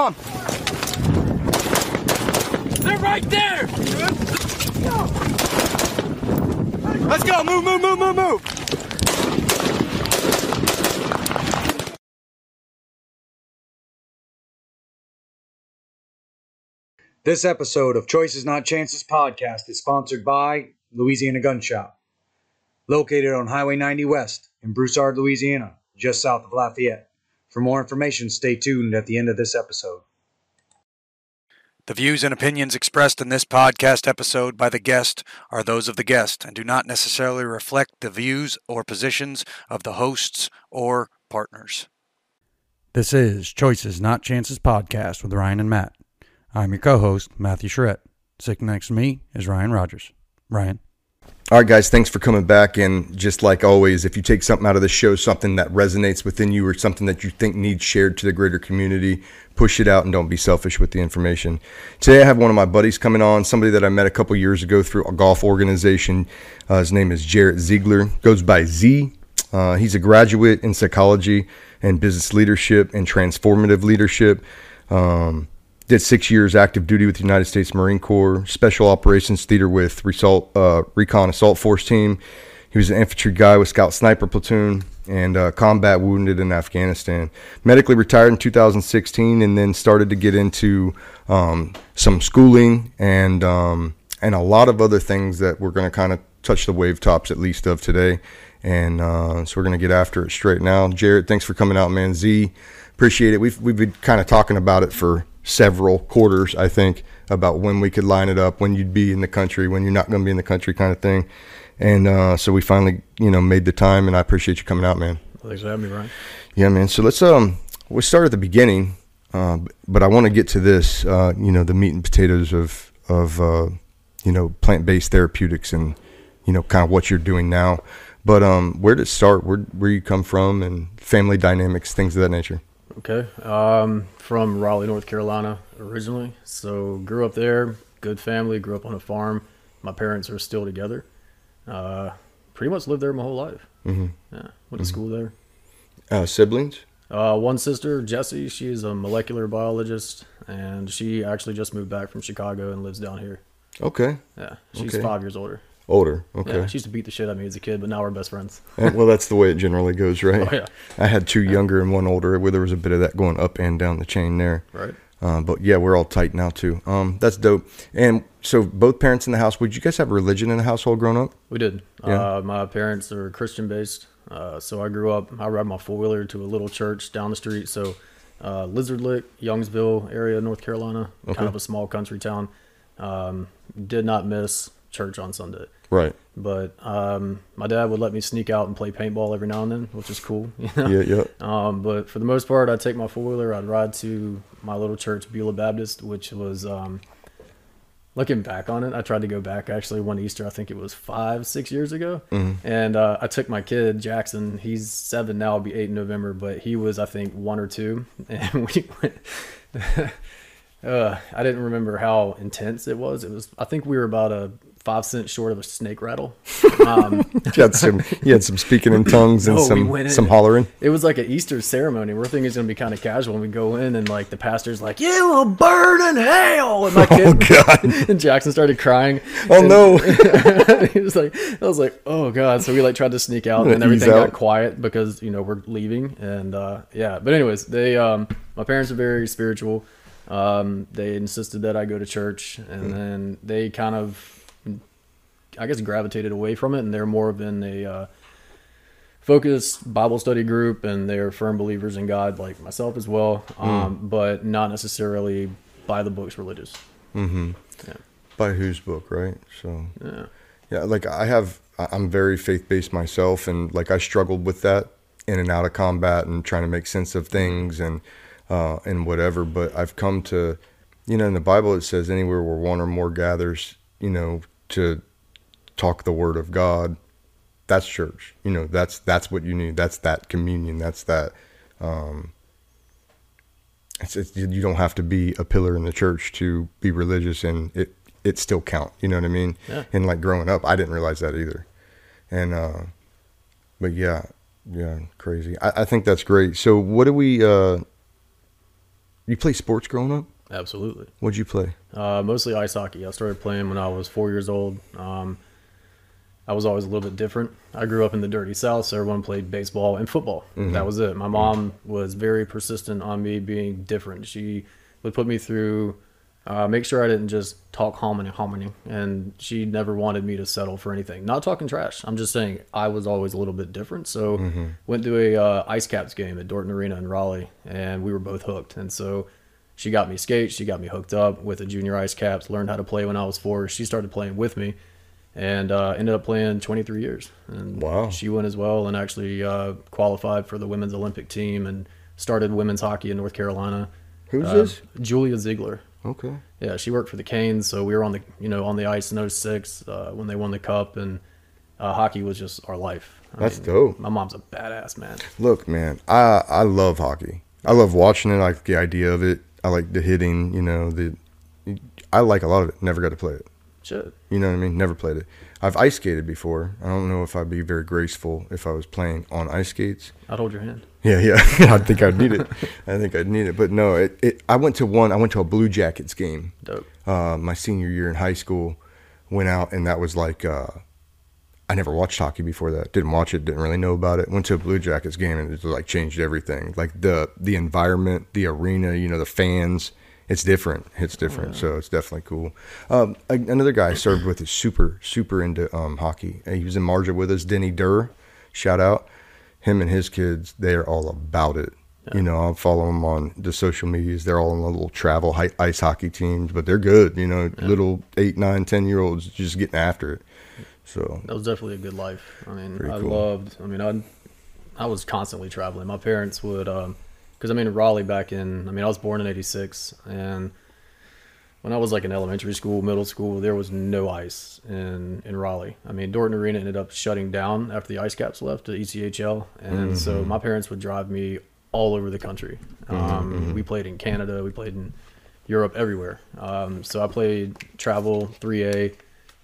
on. They're right there! Let's go. Move, move, move, move, move. This episode of Choices Not Chances podcast is sponsored by Louisiana Gun Shop. Located on Highway 90 West in Broussard, Louisiana, just south of Lafayette. For more information, stay tuned at the end of this episode. The views and opinions expressed in this podcast episode by the guest are those of the guest and do not necessarily reflect the views or positions of the hosts or partners. This is Choices Not Chances podcast with Ryan and Matt. I'm your co host, Matthew Charette. Sitting next to me is Ryan Rogers. Ryan. All right, guys, thanks for coming back. And just like always, if you take something out of the show, something that resonates within you or something that you think needs shared to the greater community, push it out and don't be selfish with the information. Today, I have one of my buddies coming on, somebody that I met a couple years ago through a golf organization. Uh, his name is Jarrett Zeigler, goes by Z. Uh, he's a graduate in psychology and business leadership and transformative leadership. Um, did six years active duty with the United States Marine Corps, Special Operations Theater with Result, uh, Recon Assault Force Team. He was an infantry guy with Scout Sniper Platoon and uh, combat wounded in Afghanistan. Medically retired in 2016 and then started to get into um, some schooling and um, and a lot of other things that we're going to kind of touch the wave tops at least of today. And uh, so we're going to get after it straight now. Jarrett, thanks for coming out, man. Z, appreciate it. We've we've been kind of talking about it for several quarters, I think, about when we could line it up, when you'd be in the country, when you're not going to be in the country, kind of thing. And uh, so we finally, you know, made the time, and I appreciate you coming out, man. Thanks for having me, Ryan. Yeah, man. So let's um, we'll start at the beginning, uh, but I want to get to this, uh, you know, the meat and potatoes of of uh, you know plant based therapeutics and you know kind of what you're doing now. But um, where did it start? Where where you come from and family dynamics, things of that nature. Okay. Um, from Raleigh, North Carolina, originally. So grew up there. Good family. Grew up on a farm. My parents are still together. Uh, pretty much lived there my whole life. Mm-hmm. Yeah. Went to school there. Uh, siblings. Uh, one sister, Jessie. She is a molecular biologist, and she actually just moved back from Chicago and lives down here. Okay. Yeah. She's Okay. five years older. Older. Okay. Yeah. She used to beat the shit out of me as a kid, but now we're best friends. Well, that's the way it generally goes, right? Oh, yeah. I had two younger and one older, where there was a bit of that going up and down the chain there. Right. Uh, but yeah, we're all tight now too. Um, that's dope. And so, both parents in the house. Would you guys have religion in the household growing up? We did. Yeah. Uh, my parents are Christian based. Uh, so I grew up, I ride my four wheeler to a little church down the street. So uh, Lizard Lick, Youngsville area, North Carolina, Okay. kind of a small country town. Um, did not miss church on Sunday. Right. But um, my dad would let me sneak out and play paintball every now and then, which is cool. You know? Yeah. Yeah. Um, but for the most part, I'd take my four wheeler, I'd ride to my little church, Beulah Baptist, which was, um, looking back on it, I tried to go back actually one Easter, I think it was five, six years ago. And uh, I took my kid, Jackson, he's seven now, I'll be eight in November, but he was, I think, one or two. And we went. Uh, I didn't remember how intense it was. It was. I think we were about a five cents short of a snake rattle. Um, You had some. You had some speaking in tongues and No, some went in- some hollering. It was like an Easter ceremony. We're thinking it's gonna be kind of casual, and we go in, and like the pastor's like, "You will burn in hell," and my kid, Oh God. and Jackson started crying. Oh And no. he was like, I was like, "Oh God!" So we like tried to sneak out, and everything out. got quiet because you know we're leaving, and uh, yeah. But anyways, they, um, my parents are very spiritual. Um, they insisted that I go to church, and Hmm. then they kind of, I guess, gravitated away from it, and they're more of in a uh, focused Bible study group, and they're firm believers in God, like myself as well, Hmm. um, but not necessarily by the books religious. Yeah, By whose book, right? So Yeah. yeah, like I have. I'm very faith based myself, and like I struggled with that in and out of combat and trying to make sense of things and uh, and whatever. But I've come to, you know, in the Bible it says anywhere where one or more gathers, you know, to talk the word of God, that's church. You know, that's that's what you need. That's that communion. That's that. Um, it's, it's, you don't have to be a pillar in the church to be religious, and it it still count. You know what I mean? Yeah. And like growing up, I didn't realize that either. And uh, but yeah, yeah, crazy. I, I think that's great. So what do we? Uh, you play sports growing up? Absolutely. What'd you play? Uh, mostly ice hockey. I started playing when I was four years old. Um, I was always a little bit different. I grew up in the dirty South, so everyone played baseball and football. That was it. My mom was very persistent on me being different. She would put me through, uh, make sure I didn't just talk hominy hominy, and she never wanted me to settle for anything. Not talking trash. I'm just saying I was always a little bit different. So went to a uh, Ice Caps game at Dorton Arena in Raleigh, and we were both hooked. And so she got me skates. She got me hooked up with the junior ice caps. Learned how to play when I was four. She started playing with me, and uh, ended up playing 23 years. And Wow. she went as well, and actually uh, qualified for the women's Olympic team and started women's hockey in North Carolina. Who's Uh, this? Julia Zeigler. Okay. Yeah, she worked for the Canes, so we were on the you know on the ice in 06 uh, when they won the cup, and uh, hockey was just our life. I That's dope. My mom's a badass man. Look, man, I I love hockey. I love watching it. I like the idea of it. I like the hitting. You know, the I like a lot of it. Never got to play it. Shit. You know what I mean? Never played it. I've ice skated before. I don't know if I'd be very graceful if I was playing on ice skates. I'd hold your hand. Yeah, yeah. I think I'd need it. I think I'd need it. But no, it, it. I went to one. I went to a Blue Jackets game. Dope. Uh, my senior year in high school, went out and that was like. Uh, I never watched hockey before that. Didn't watch it. Didn't really know about it. Went to a Blue Jackets game and it just like changed everything. Like the the environment, the arena, you know, the fans. It's different. It's different. So it's definitely cool. Um, another guy I served with is super super into um, hockey. Uh, He was in Marja with us. Denny Durr, shout out. Him and his kids, they're all about it. You know, I'll follow them on the social medias. They're all in the little travel ice hockey teams, but they're good. You know, little eight, nine, ten year olds just getting after it. So That was definitely a good life. I mean, Pretty I cool. loved. I mean, I I was constantly traveling. My parents would, because I mean, Raleigh back in. I mean, I was born in '86, and when I was like in elementary school, middle school, there was no ice in in Raleigh. I mean, Dorton Arena ended up shutting down after the ice caps left to ECHL, and so my parents would drive me all over the country. Um, We played in Canada, we played in Europe, everywhere. Um, so I played travel 3A.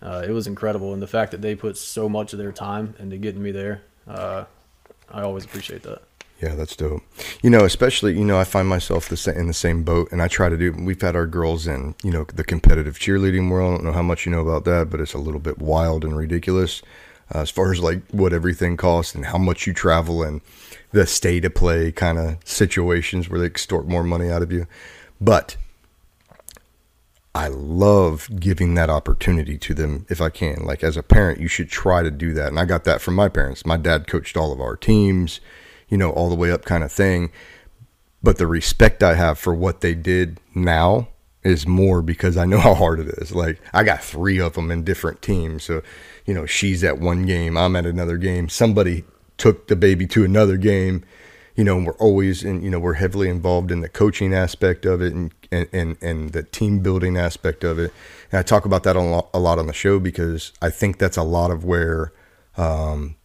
Uh, it was incredible, and the fact that they put so much of their time into getting me there, uh, I always appreciate that. Yeah, that's dope. You know, especially you know, I find myself the in the same boat, and I try to do. We've had our girls in you know the competitive cheerleading world. I don't know how much you know about that, but it's a little bit wild and ridiculous uh, as far as like what everything costs and how much you travel and the stay to play kind of situations where they extort more money out of you. But I love giving that opportunity to them if I can. Like as a parent, you should try to do that. And I got that from my parents. My dad coached all of our teams, you know, all the way up kind of thing. But the respect I have for what they did now is more because I know how hard it is. Like I got three of them in different teams. So, you know, she's at one game, I'm at another game. Somebody took the baby to another game you know, we're always in, you know, we're heavily involved in the coaching aspect of it and, and, and, and the team building aspect of it. And I talk about that a lot, a lot on the show because I think that's a lot of where, um,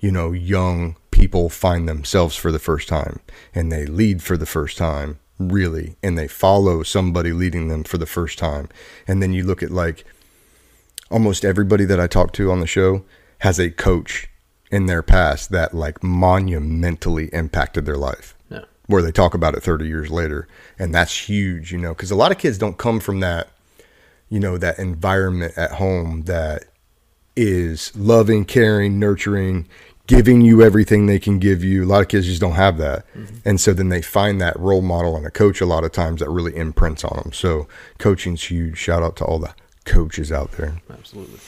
you know, young people find themselves for the first time and they lead for the first time, really, and they follow somebody leading them for the first time. And then you look at like almost everybody that I talk to on the show has a coach in their past that like monumentally impacted their life Yeah. where they talk about it 30 years later and that's huge you know because a lot of kids don't come from that you know that environment at home that is loving caring nurturing giving you everything they can give you. A lot of kids just don't have that. And so then they find that role model and a coach a lot of times that really imprints on them so coaching's huge. Shout out to all the coaches out there. Absolutely.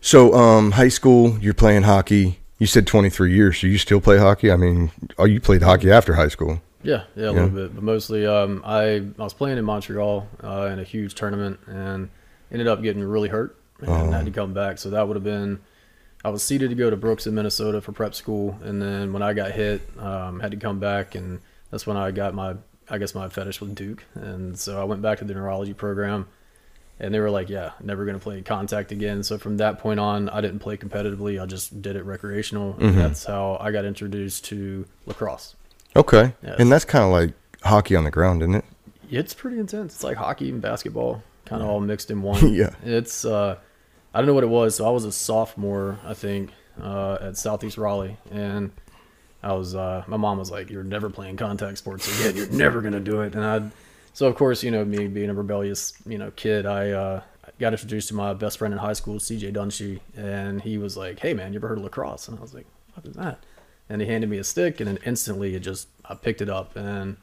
so um high school you're playing hockey. You said 23 years. So you still play hockey? I mean oh you played hockey after high school. Yeah, yeah, a little bit, but mostly um, I I was playing in Montreal uh, in a huge tournament and ended up getting really hurt and had to come back. So that would have been I was seated to go to Brooks in Minnesota for prep school, and then when I got hit, um, had to come back, and that's when I got my I guess my fetish with Duke, and so I went back to the neurology program. And they were like, "Yeah, never gonna play contact again." So from that point on, I didn't play competitively. I just did it recreational. And that's how I got introduced to lacrosse. okay Yes. and that's kind of like hockey on the ground isn't it It's pretty intense. It's like hockey and basketball, kind of all mixed in one. Yeah. It's uh, I don't know what it was. So I was a sophomore, I think, uh, at Southeast Raleigh, and I was uh, my mom was like, "You're never playing contact sports again. You're never gonna do it." And I So of course, you know, me being a rebellious, you know, kid, I uh, got introduced to my best friend in high school, CJ Dunshee, and he was like, "Hey, man, you ever heard of lacrosse?" And I was like, "What is that?" And he handed me a stick, and then instantly it just I picked it up and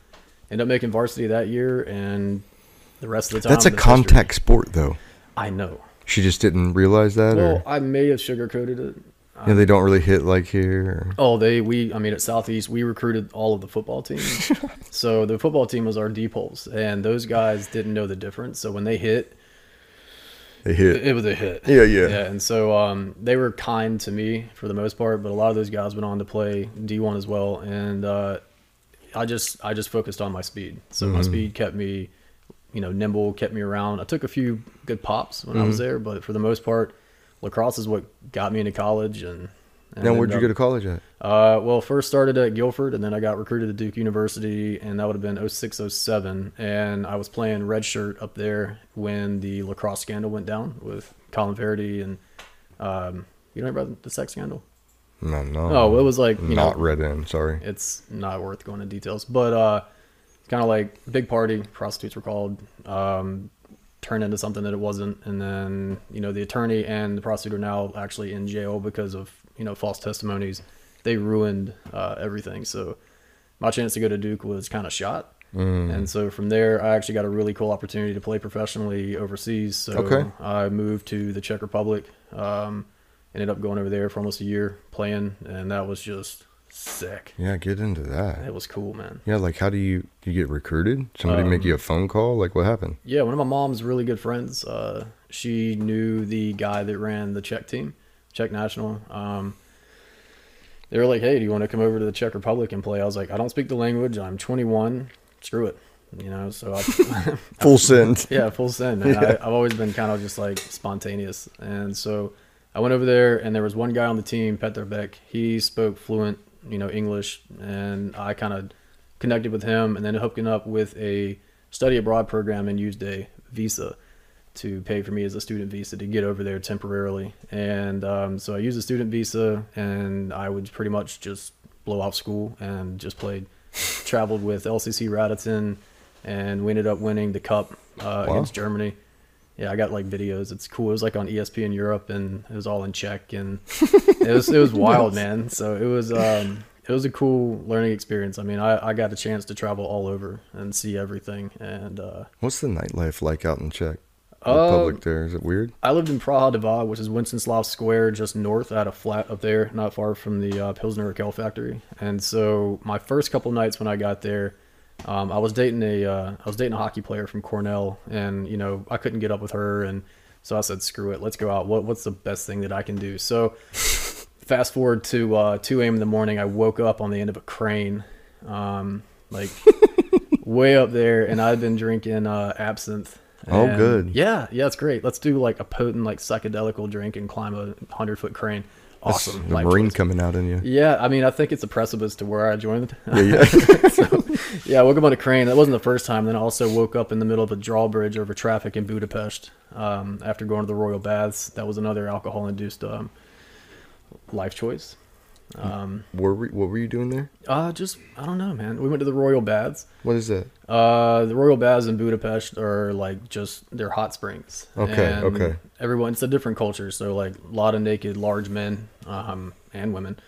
ended up making varsity that year, and the rest of the time. That's a is history. contact sport, though. I know. She just didn't realize that, Well, or I may have sugarcoated it. yeah, they don't really hit like here. Or... Oh, they we I mean at Southeast we recruited all of the football team, so the football team was our deep holes, and those guys didn't know the difference. So when they hit, They hit. it was a hit. Yeah, yeah. Yeah, and so um, they were kind to me for the most part, but a lot of those guys went on to play D1 as well, and uh, I just I just focused on my speed. So Mm-hmm. my speed kept me, you know, nimble, kept me around. I took a few good pops when I Mm-hmm. was there, but for the most part, lacrosse is what got me into college. And, and now, where'd you ended go to college at? uh, well, first started at Guilford, and then I got recruited to Duke University, and that would have been 06, 07. And I was playing red shirt up there when the lacrosse scandal went down with Collin Finnerty and um, you know about the sex scandal? No, no. Oh, it was like you not know, read in. Sorry. it's not worth going into details, but uh, kind of like big party. Prostitutes were called. Um, turned into something that it wasn't, and then you know the attorney and the prosecutor are now actually in jail because of you know false testimonies. They ruined uh, everything. So my chance to go to Duke was kind of shot. And so from there, I actually got a really cool opportunity to play professionally overseas. So Okay. I moved to the Czech Republic. Um, ended up going over there for almost a year playing, and that was just sick. Yeah, get into that. It was cool, man. Yeah, like how do you you get recruited? Somebody Um, make you a phone call? Like what happened? Yeah, one of my mom's really good friends. Uh, she knew the guy that ran the Czech team, Czech national. Um, they were like, "Hey, do you want to come over to the Czech Republic and play?" I was like, "I don't speak the language. I'm 21. Screw it." You know, so I, Full send. yeah, full send, man. I, I've always been kind of just like spontaneous, and so I went over there, and there was one guy on the team, Petr Beck. He spoke fluent, you know, English, and I kind of connected with him, and then hooking up with a study abroad program and used a visa to pay for me as a student visa to get over there temporarily. And um, so I used a student visa, and I would pretty much just blow off school and just played. Traveled with LCC Raditon, and we ended up winning the cup uh, Wow. against Germany. Yeah, I got like videos. It's cool. It was like on ESPN Europe, and it was all in Czech, and it was it was wild, man. So it was um, it was a cool learning experience. I mean, I, I got a chance to travel all over and see everything, and uh, What's the nightlife like out in Czech Uh, Republic? There is it weird? I lived in Praha Dva, which is Wenceslas Square, just north. I had a flat up there, not far from the uh, Pilsner Urquell factory. And so my first couple nights when I got there, um, I was dating a uh, I was dating a hockey player from Cornell, and you know I couldn't get up with her, and so I said, "Screw it, let's go out. What what's the best thing that I can do?" So fast forward to uh, 2 a.m. in the morning, I woke up on the end of a crane, um, like way up there, and I'd been drinking uh, absinthe. Oh, good. Yeah, yeah, it's great. Let's do like a potent, like psychedelical drink and climb a hundred foot crane. Awesome. The marine choice. coming out in you. Yeah, I mean, I think it's a precipice to where I joined. Yeah, yeah. so, yeah, I woke up on a crane. That wasn't the first time. Then I also woke up in the middle of a drawbridge over traffic in Budapest um, after going to the Royal Baths. That was another alcohol-induced um, life choice. Um, Were we, what were you doing there? uh, just I don't know, man. We went to the Royal Baths. What is that? Uh, the Royal Baths in Budapest are like just they're hot springs. Okay, And okay. Everyone, it's a different culture. So like a lot of naked, large men, um, and women,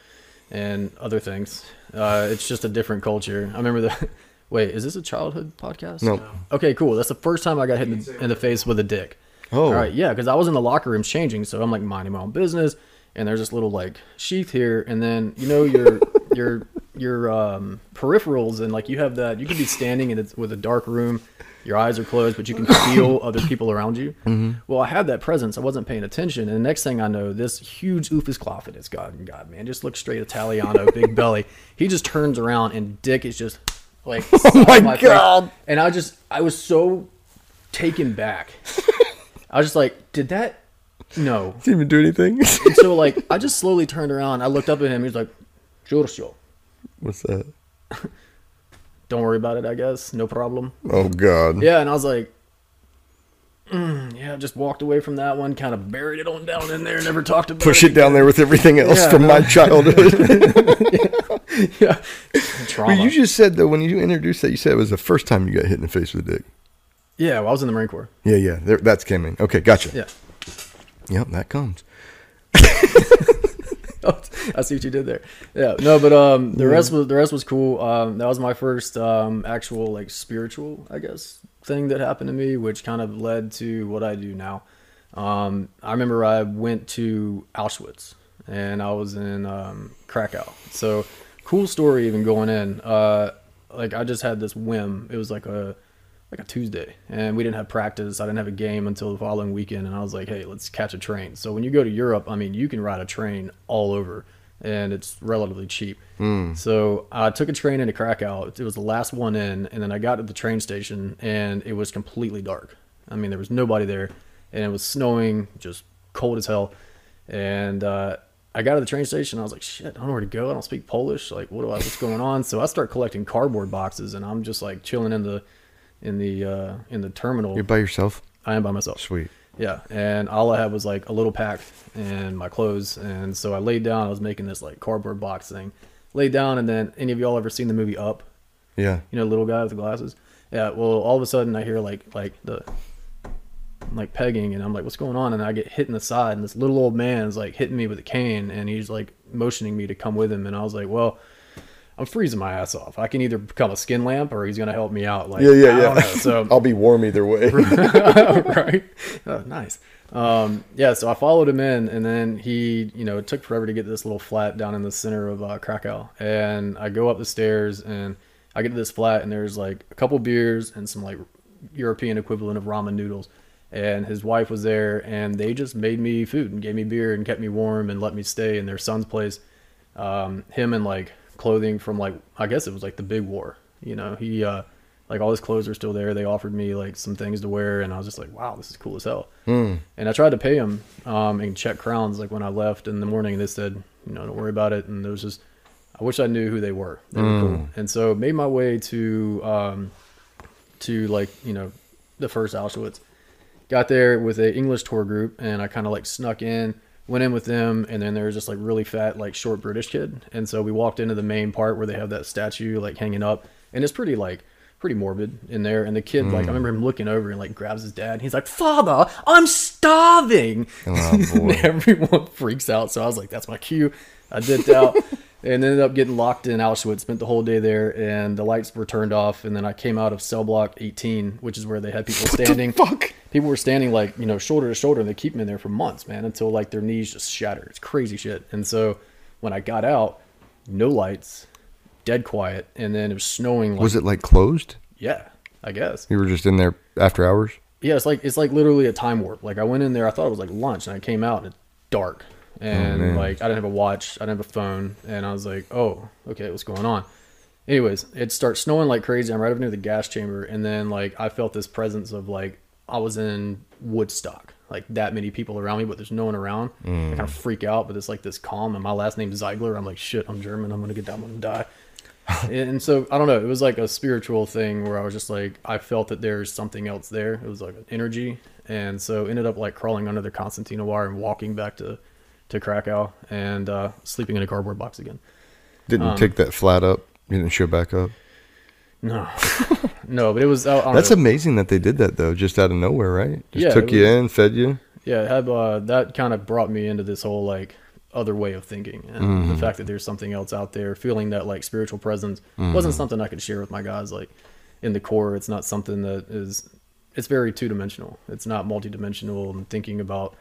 and other things. Uh, it's just a different culture. I remember the. Wait, is this a childhood podcast? No. Okay, cool. That's the first time I got hit in the, in the face with a dick. Oh. All right, yeah, because I was in the locker rooms changing, so I'm like minding my own business, and there's this little like sheath here, and then you know your your your um, peripherals, and like you have that, you could be standing in it with a dark room, your eyes are closed, but you can feel other people around you. Mm-hmm. Well, I had that presence, I wasn't paying attention, and the next thing I know, this huge oofus cloffin is God, God, man, just looks straight Italiano, big belly. He just turns around, and dick is just like, oh my God. and I just, I was so taken back. I was just like, did that? No. Didn't even do anything. And so like, I just slowly turned around. I looked up at him. He was like, Giorgio, What's that? don't worry about it. I guess no problem. Oh God. Yeah, and I was like, mm, yeah, just walked away from that one, kind of buried it on down in there, never talked about it. Push it. it down there with everything else Yeah, from no. my childhood. yeah, but trauma. you just said though when you introduced that, you said it was the first time you got hit in the face with a dick. yeah, well, I was in the Marine Corps. Yeah, yeah, there, that's coming. Okay, gotcha. Yeah. Yep, that comes. I see what you did there. Yeah, no, but um, the rest was the rest was cool. Um, that was my first um actual like spiritual, I guess, thing that happened to me, which kind of led to what I do now. Um, I remember I went to Auschwitz and I was in um, Krakow. So cool story even going in. Uh, like I just had this whim. It was like a like a Tuesday, and we didn't have practice. I didn't have a game until the following weekend, and I was like, "Hey, let's catch a train." So when you go to Europe, I mean, you can ride a train all over, and it's relatively cheap. So I took a train into Krakow. It was the last one in, and then I got to the train station, and it was completely dark. I mean, there was nobody there, and it was snowing, just cold as hell. And uh, I got to the train station. I was like, "Shit, I don't know where to go. I don't speak Polish. Like, what do I? What's going on?" So I start collecting cardboard boxes, and I'm just like chilling in the in the uh, in the terminal. You're by yourself. I am by myself. Sweet. Yeah, and all I had was like a little pack and my clothes, and so I laid down. I was making this like cardboard box thing. Laid down, and then any of y'all ever seen the movie Up? Yeah. You know, little guy with the glasses. Yeah. Well, all of a sudden I hear like like the like pegging, and I'm like, what's going on? And I get hit in the side, and this little old man is like hitting me with a cane, and he's like motioning me to come with him, and I was like, well. I'm freezing my ass off. I can either become a skin lamp or he's gonna help me out. Like, Yeah, yeah, I yeah. know. So I'll be warm either way. right? Oh, nice. Um, yeah, so I followed him in, and then he, you know, it took forever to get this little flat down in the center of uh, Krakow. And I go up the stairs, and I get to this flat, and there's like a couple beers and some like European equivalent of ramen noodles. And his wife was there, and they just made me food and gave me beer and kept me warm and let me stay in their son's place. Um, him and like clothing from like I guess it was like the big war. You know, he uh, like all his clothes are still there. They offered me like some things to wear, and I was just like, wow, this is cool as hell. And I tried to pay him um, in Czech crowns like when I left in the morning, and they said, you know, don't worry about it. And there was just I wish I knew who they were. They were cool. And so made my way to um, to like you know the first Auschwitz. Got there with a English tour group, and I kind of like snuck in, went in with them, and then there was just like really fat, like short British kid, and so we walked into the main part where they have that statue like hanging up, and it's pretty like pretty morbid in there, and the kid like I hmm. remember him looking over and like grabs his dad, and he's like, "Father, I'm starving," Oh, and everyone freaks out. So I was like, "That's my cue." I dipped out. And ended up getting locked in Auschwitz. Spent the whole day there, and the lights were turned off. And then I came out of cell block 18, which is where they had people standing. fuck? People were standing like you know shoulder to shoulder, and they keep them in there for months, man, until like their knees just shatter. It's crazy shit. And so when I got out, no lights, dead quiet, and then it was snowing. Like, Was it like closed? Yeah, I guess. You were just in there after hours? Yeah, it's like it's like literally a time warp. Like I went in there, I thought it was like lunch, and I came out and it's dark, Oh, and man. like I didn't have a watch, I didn't have a phone, and I was like, oh, okay, what's going on? Anyways, it starts snowing like crazy. I'm right up near the gas chamber, and then like I felt this presence of like I was in Woodstock, like that many people around me, but there's no one around. I mm. kind of freak out, but it's like this calm. And my last name's Zeigler. I'm like, shit, I'm German. I'm gonna get down. I'm gonna die. and so I don't know. It was like a spiritual thing where I was just like I felt that there's something else there. It was like an energy, and so ended up like crawling under the concertina wire and walking back to to Krakow and uh, sleeping in a cardboard box again. Didn't Um, take that flat up. You didn't show back up. No, no, but it was. That's know. amazing that they did that though, just out of nowhere, right? Just Yeah, took you was- in, fed you. yeah, had uh, that kind of brought me into this whole like other way of thinking and Mm-hmm. the fact that there's something else out there. Feeling that like spiritual presence Mm-hmm. wasn't something I could share with my guys. Like in the core, it's not something that is. It's very two dimensional. It's not multi-dimensional and thinking about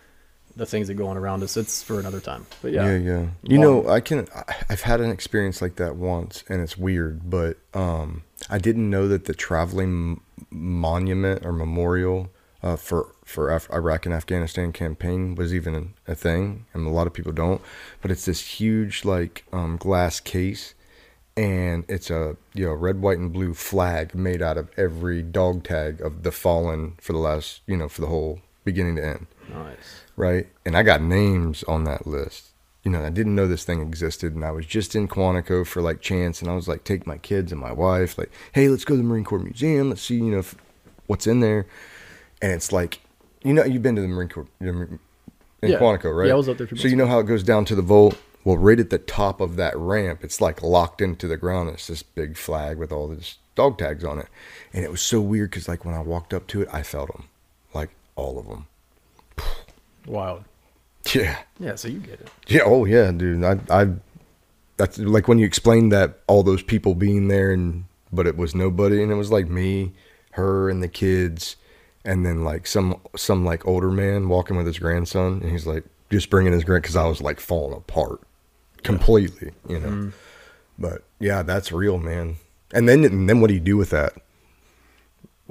the things that go on around us. It's for another time. But yeah, Yeah, yeah. You know, I can. I've had an experience like that once, and it's weird, but um, I didn't know that the traveling monument or memorial uh, for for Af- Iraq and Afghanistan campaign was even a thing, and a lot of people don't. But it's this huge like um, glass case, and it's a you know red, white, and blue flag made out of every dog tag of the fallen for the last you know for the whole beginning to end nice. Right? And I got names on that list. You know, I didn't know this thing existed, and I was just in Quantico for like chance, and I was like, take my kids and my wife, like, hey, let's go to the Marine Corps Museum, let's see, you know, if, what's in there. And it's like you know you've been to the Marine Corps in Yeah. Quantico, right? Yeah, I was up there So you know how it goes down to the vault. Well, right at the top of that ramp, it's like locked into the ground. It's this big flag with all these dog tags on it, and it was so weird because like when I walked up to it, I felt them, like all of them. Wild. Yeah. Yeah, so you get it. Yeah. Oh yeah, dude. I I that's like when you explained that all those people being there and but it was nobody and it was like me, her and the kids and then like some some like older man walking with his grandson and he's like just bringing his grand cuz I was like falling apart completely, you know. Mm-hmm. But yeah, that's real, man. And then and then what do you do with that?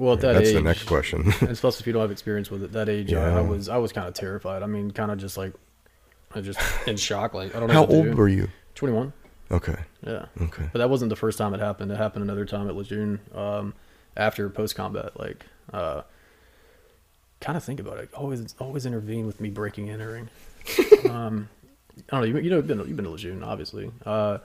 Well, at that that's age, the next question. and especially if you don't have experience with it, that age, I, Yeah. I was I was kind of terrified. I mean, kind of just like, I just in shock. Like I don't know. How old do. were you? Twenty one. Okay. Yeah. Okay. But that wasn't the first time it happened. It happened another time at Lejeune, um, after post combat. Like, uh, kind of think about it. Always, always intervene with me breaking in a ring. um, I don't know. You, you know, you've been you've been to Lejeune, obviously. Uh,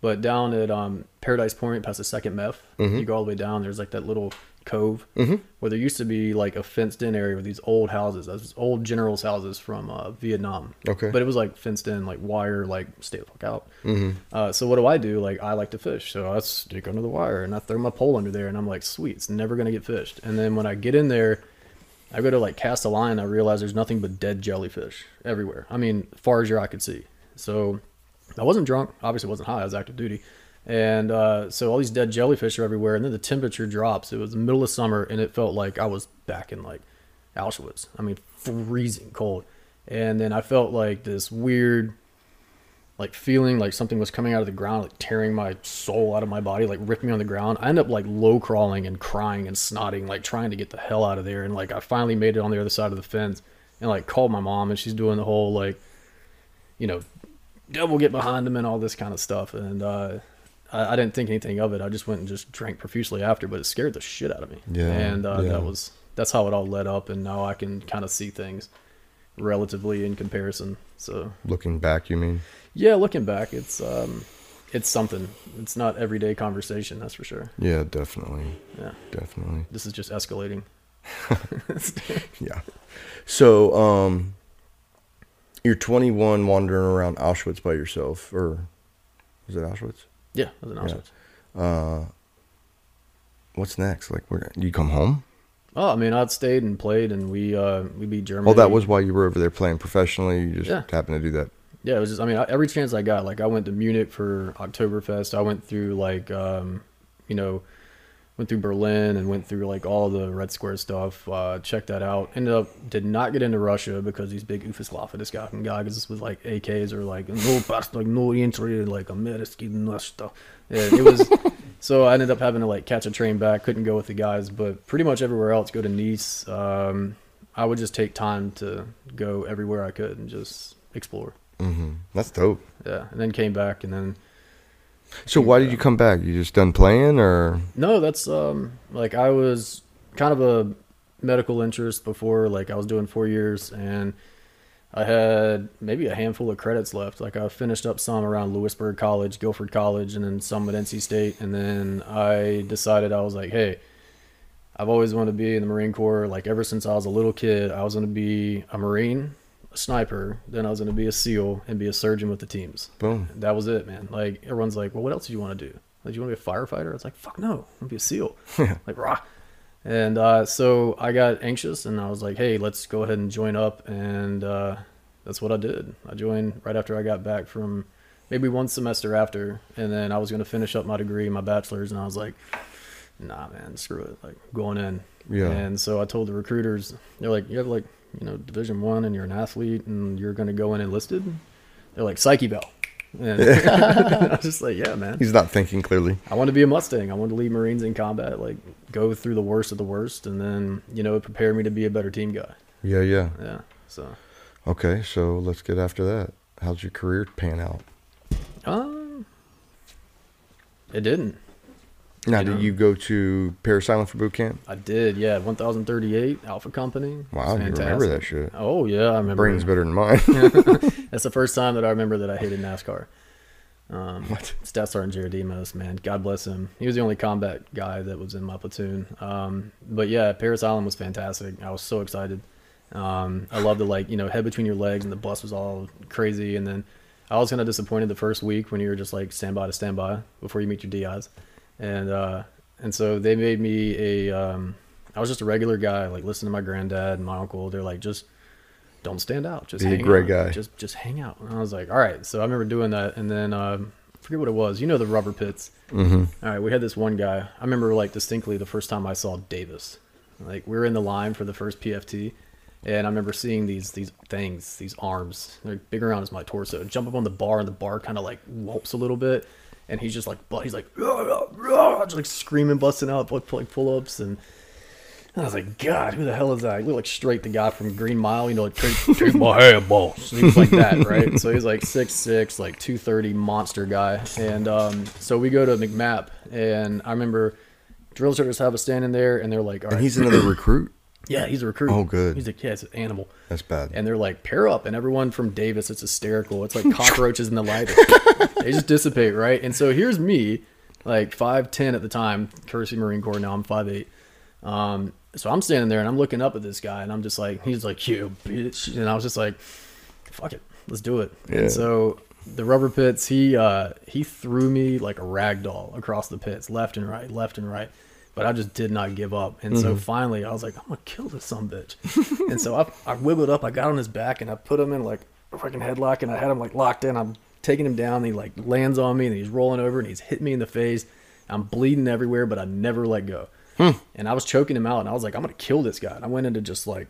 but down at um, Paradise Point, past the second meth, you go all the way down. There's like that little cove where there used to be like a fenced in area with these old houses, those old generals' houses from uh, Vietnam. Okay. But it was like fenced in, like wire, like stay the fuck out. Uh, so what do I do? Like I like to fish, so I stick under the wire and I throw my pole under there, and I'm like, sweet, it's never gonna get fished. And then when I get in there, I go to like cast a line, I realize there's nothing but dead jellyfish everywhere. I mean, far as your eye could see. So I wasn't drunk, obviously wasn't high, I was active duty. And uh, so all these dead jellyfish are everywhere, and then the temperature drops. It was the middle of summer, and it felt like I was back in like Auschwitz. I mean, freezing cold. And then I felt like this weird, like feeling like something was coming out of the ground, like tearing my soul out of my body, like ripping me on the ground. I end up like low crawling and crying and snotting, like trying to get the hell out of there. And like I finally made it on the other side of the fence and like called my mom, and she's doing the whole like, you know, devil get behind him and all this kind of stuff. And uh, I, I didn't think anything of it. I just went and just drank profusely after, but it scared the shit out of me. Yeah, And uh, yeah. that was that's how it all led up, and now I can kind of see things relatively in comparison. So Looking back, you mean? yeah, looking back, it's um, it's something. It's not everyday conversation, that's for sure. Yeah, definitely. Yeah, Definitely. this is just escalating. Yeah. So, um, you're 21 wandering around Auschwitz by yourself, or is it Auschwitz? Yeah, that was an Yeah. Auschwitz. What's next? Like, where you come home? Oh, I mean, I'd stayed and played, and we uh, we beat Germany. Oh, that was why you were over there playing professionally. You just Yeah. happened to do that. Yeah, it was just. I mean, I- every chance I got, like, I went to Munich for Oktoberfest. I went through like, um, you know, went through Berlin and went through like all the Red Square stuff. Uh, checked that out. Ended up did not get into Russia because these big Ufisklafa guy because this was like AKs or like no pass like no entry like American stuff. Yeah, it was. so I ended up having to like catch a train back. Couldn't go with the guys, but pretty much everywhere else, go to Nice. Um, I would just take time to go everywhere I could and just explore. That's dope. Yeah, and then came back, and then So, why did you come back? You just done playing, or no, that's um like I was kind of a medical interest before. Like I was doing four years, and I had maybe a handful of credits left. Like I finished up some around Louisburg College, Guilford College, and then some at NC State, and then I decided I was like, hey. I've always wanted to be in the Marine Corps. Like ever since I was a little kid, I was going to be a Marine, a sniper. Then I was going to be a SEAL and be a surgeon with the teams. boom? That was it, man. Like everyone's like, well, what else do you want to do? Like, do you want to be a firefighter? It's like, fuck no, I want to be a SEAL. like, rah. And uh, so I got anxious, and I was like, hey, let's go ahead and join up, and uh, that's what I did. I joined right after I got back from maybe one semester after, and then I was going to finish up my degree, my bachelor's, and I was like, nah, man, screw it, like going in. Yeah. And so I told the recruiters, they're like, you have like, you know, Division One, and you're an athlete, and you're going to go in enlisted. They're like, psyche bell. And I was just like, yeah, man. He's not thinking clearly. I want to be a Mustang. I want to lead Marines in combat, like go through the worst of the worst, and then you know prepare me to be a better team guy. Yeah, yeah. Yeah. So, Okay, so let's get after that. How's your career pan out? um, it didn't. Now, You did know. you go to Parris Island for boot camp? I did. Yeah, 1038 Alpha Company. Wow, you remember that shit. Oh yeah, I remember. Brain's better than mine. That's the first time that I remember that I hated NASCAR. Um, What? Staff Sergeant Jared Demos, man, God bless him. He was the only combat guy that was in my platoon. Um, but yeah, Parris Island was fantastic. I was so excited. Um, I love the like you know head between your legs and the bus was all crazy. And then I was kind of disappointed the first week when you were just like stand by to stand by before you meet your DIs, and uh, and so they made me a. Um, I was just a regular guy, like listen to my granddad and my uncle. They're like just don't stand out, just Be a great out. guy. just just hang out. And I was like, all right. So I remember doing that, and then um, I forget what it was. You know the rubber pits. Mm-hmm. All right, we had this one guy. I remember like distinctly the first time I saw Davis. Like we were in the line for the first PFT, and I remember seeing these these things, these arms, they're big around as my torso. Jump up on the bar, and the bar kind of like whoops a little bit, and he's just like, but he's like, just like screaming, busting out like like pull ups, and I was like, God, who the hell is that? He looked like straight the guy from Green Mile, you know, like take, take my hand, boss. He was like that, right? So he's like six six, like two thirty, monster guy. And um, so we go to MCMAP, and I remember drill instructors have us standing there, and they're like, all right, And he's another recruit. Yeah, he's a recruit. Oh, good. He's a yeah, it's an animal. That's bad. And they're like, pair up, and everyone from Davis, it's hysterical. It's like cockroaches in the lighter. they just dissipate, right? And so here's me, like five ten at the time, courtesy Marine Corps. Now I'm five eight. Um, so I'm standing there and I'm looking up at this guy, and I'm just like, he's like, you bitch, and I was just like, fuck it, let's do it. Yeah. And so the rubber pits, he uh, he threw me like a rag doll across the pits, left and right, left and right. But I just did not give up. And so mm-hmm. finally I was like, I'm gonna kill this some bitch. and so I, I wiggled up, I got on his back and I put him in like a fucking headlock and I had him like locked in. I'm taking him down, and he like lands on me and he's rolling over and he's hit me in the face. I'm bleeding everywhere, but I never let go. Hmm. And I was choking him out and I was like, I'm gonna kill this guy. And I went into just like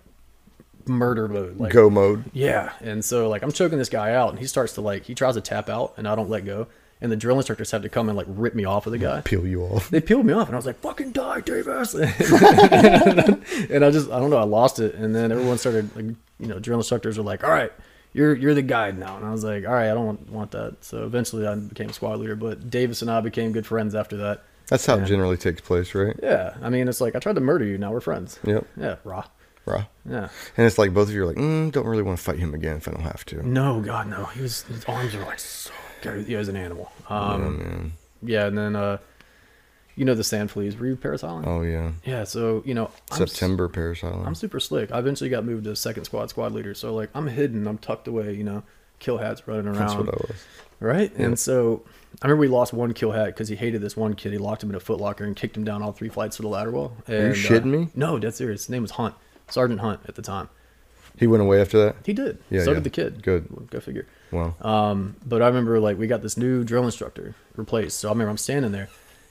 murder mode. Like Go mode. yeah. And so like I'm choking this guy out and he starts to like he tries to tap out and I don't let go. And the drill instructors had to come and like rip me off of the guy. Peel you off. They peeled me off and I was like, fucking die, Davis. and I just I don't know, I lost it. And then everyone started like you know, drill instructors were like, All right, you're you're the guide now. And I was like, All right, I don't want, want that. So eventually I became squad leader. But Davis and I became good friends after that. That's how Yeah. it generally takes place, right? Yeah. I mean it's like I tried to murder you, now we're friends. Yep. Yeah, raw. Raw. Yeah. And it's like both of you are like, mm, don't really want to fight him again if I don't have to. No, God, no. He was his arms were like so. God, he was an animal. Um, man. yeah, and then uh, you know the sand fleas. Were you Parris Island? Oh yeah. Yeah, so you know I'm September Parris Island. I'm super slick. I eventually got moved to second squad squad leader. So like I'm hidden. I'm tucked away. You know, kill hats running around. That's what I was. Right. And so I remember we lost one kill hat because he hated this one kid. He locked him in a footlocker and kicked him down all three flights to the ladder wall. And, you shitting uh, me? No, dead serious. His name was Hunt. Sergeant Hunt at the time. He went away after that. He did. Yeah, So yeah. did the kid. Good. Go figure. Wow. Um, but I remember like we got this new drill instructor replaced. So I remember I'm standing there,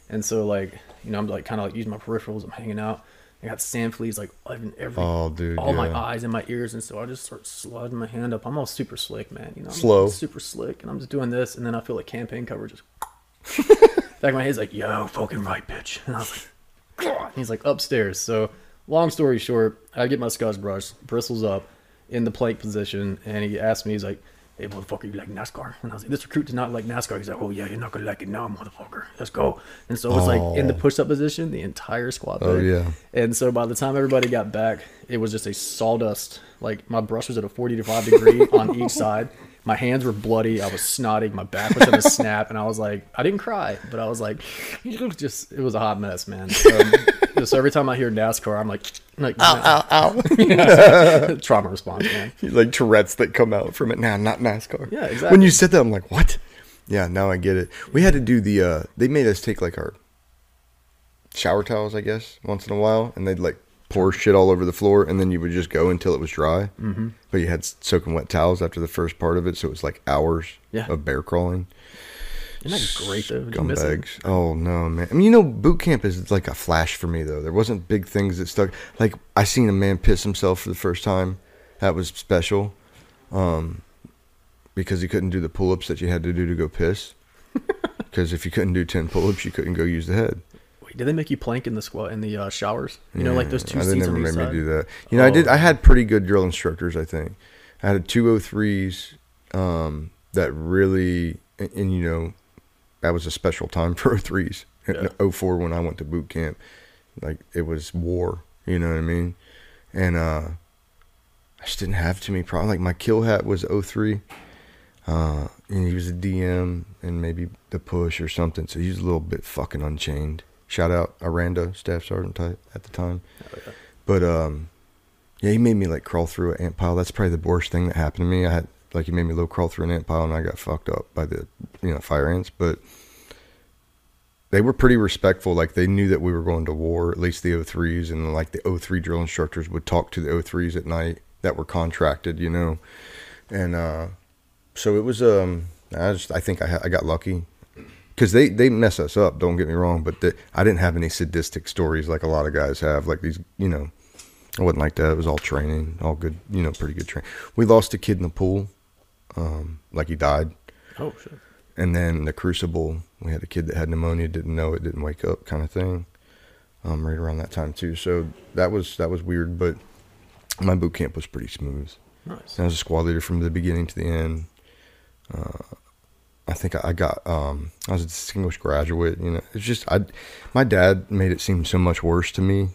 and so like you know I'm like kind of like using my peripherals. I'm hanging out. I got sand fleas like in every Oh, dude, all my eyes and my ears, and so I just start sliding my hand up. I'm all super slick, man. You know, I'm Slow. super slick, and I'm just doing this, and then I feel like campaign cover just. back my head's like, yo, fucking right, bitch. And I was like, "God." he's like upstairs. So, long story short, I get my scotch brush, bristles up in the plank position, and he asked me, he's like, hey, motherfucker, you like NASCAR? And I was like, this recruit does not like NASCAR. He's like, oh, yeah, you're not going to like it now, motherfucker. Let's go. And so it was like in the Oh. push up position, the entire squad. Oh, yeah. And so by the time everybody got back, it was just a sawdust. Like my brush was at a 40 to 5 degree on each side. My hands were bloody. I was snotty. My back was in a snap. And I was like, I didn't cry, but I was like, it was just, it was a hot mess, man. So, just every time I hear NASCAR, I'm like, like Ow, ow. ow. trauma response, man. like Tourette's that come out from it now, not NASCAR. Yeah, exactly. When you said that, I'm like, what? Yeah, now I get it. We had to do the. uh They made us take like our shower towels, I guess, once in a while, and they'd like pour shit all over the floor, and then you would just go until it was dry. Mm-hmm. But you had soaking wet towels after the first part of it, so it was like hours Yeah. of bear crawling. Isn't that great, though? Did you miss it? Scumbags. Oh no, man. I mean, you know, boot camp is like a flash for me though. There wasn't big things that stuck. Like I seen a man piss himself for the first time. That was special, um, because he couldn't do the pull ups that you had to do to go piss. Because if you couldn't do ten pull ups, you couldn't go use the head. Did they make you plank in the squat in the uh, showers? You know, like those two Yeah, seats They never made side. me do that. You know, I did. Oh. I had pretty good drill instructors. I think I had two o threes um, that really, and, and you know, that was a special time for o threes. Yeah. 04 when I went to boot camp, like it was war. You know what I mean? And uh, I just didn't have too many problems. Like my kill hat was 03. Uh, and he was a DM and maybe the push or something. So he was a little bit fucking unchained. Shout out Aranda, staff sergeant type at the time. But um, Yeah, he made me like crawl through an ant pile. That's probably the worst thing that happened to me. I had like he made me low crawl through an ant pile, and I got fucked up by the you know fire ants. But they were pretty respectful. Like they knew that we were going to war. At least the O3s and like the O3 drill instructors would talk to the O3s at night that were contracted. You know, and uh, so it was. Um, I just I think I I got lucky because they they mess us up. Don't get me wrong, but the, I didn't have any sadistic stories like a lot of guys have. Like these, you know, I wasn't like that. It was all training, all good, you know, pretty good training. We lost a kid in the pool, um, like he died, Oh shit. and then the crucible, we had a kid that had pneumonia, didn't know it, didn't wake up, kind of thing. Um, right around that time too. So that was that was weird, but my boot camp was pretty smooth. Nice. I was a squad leader from the beginning to the end. Uh, I think I got um, I was a distinguished graduate. You know, it's just I, my dad made it seem so much worse to me,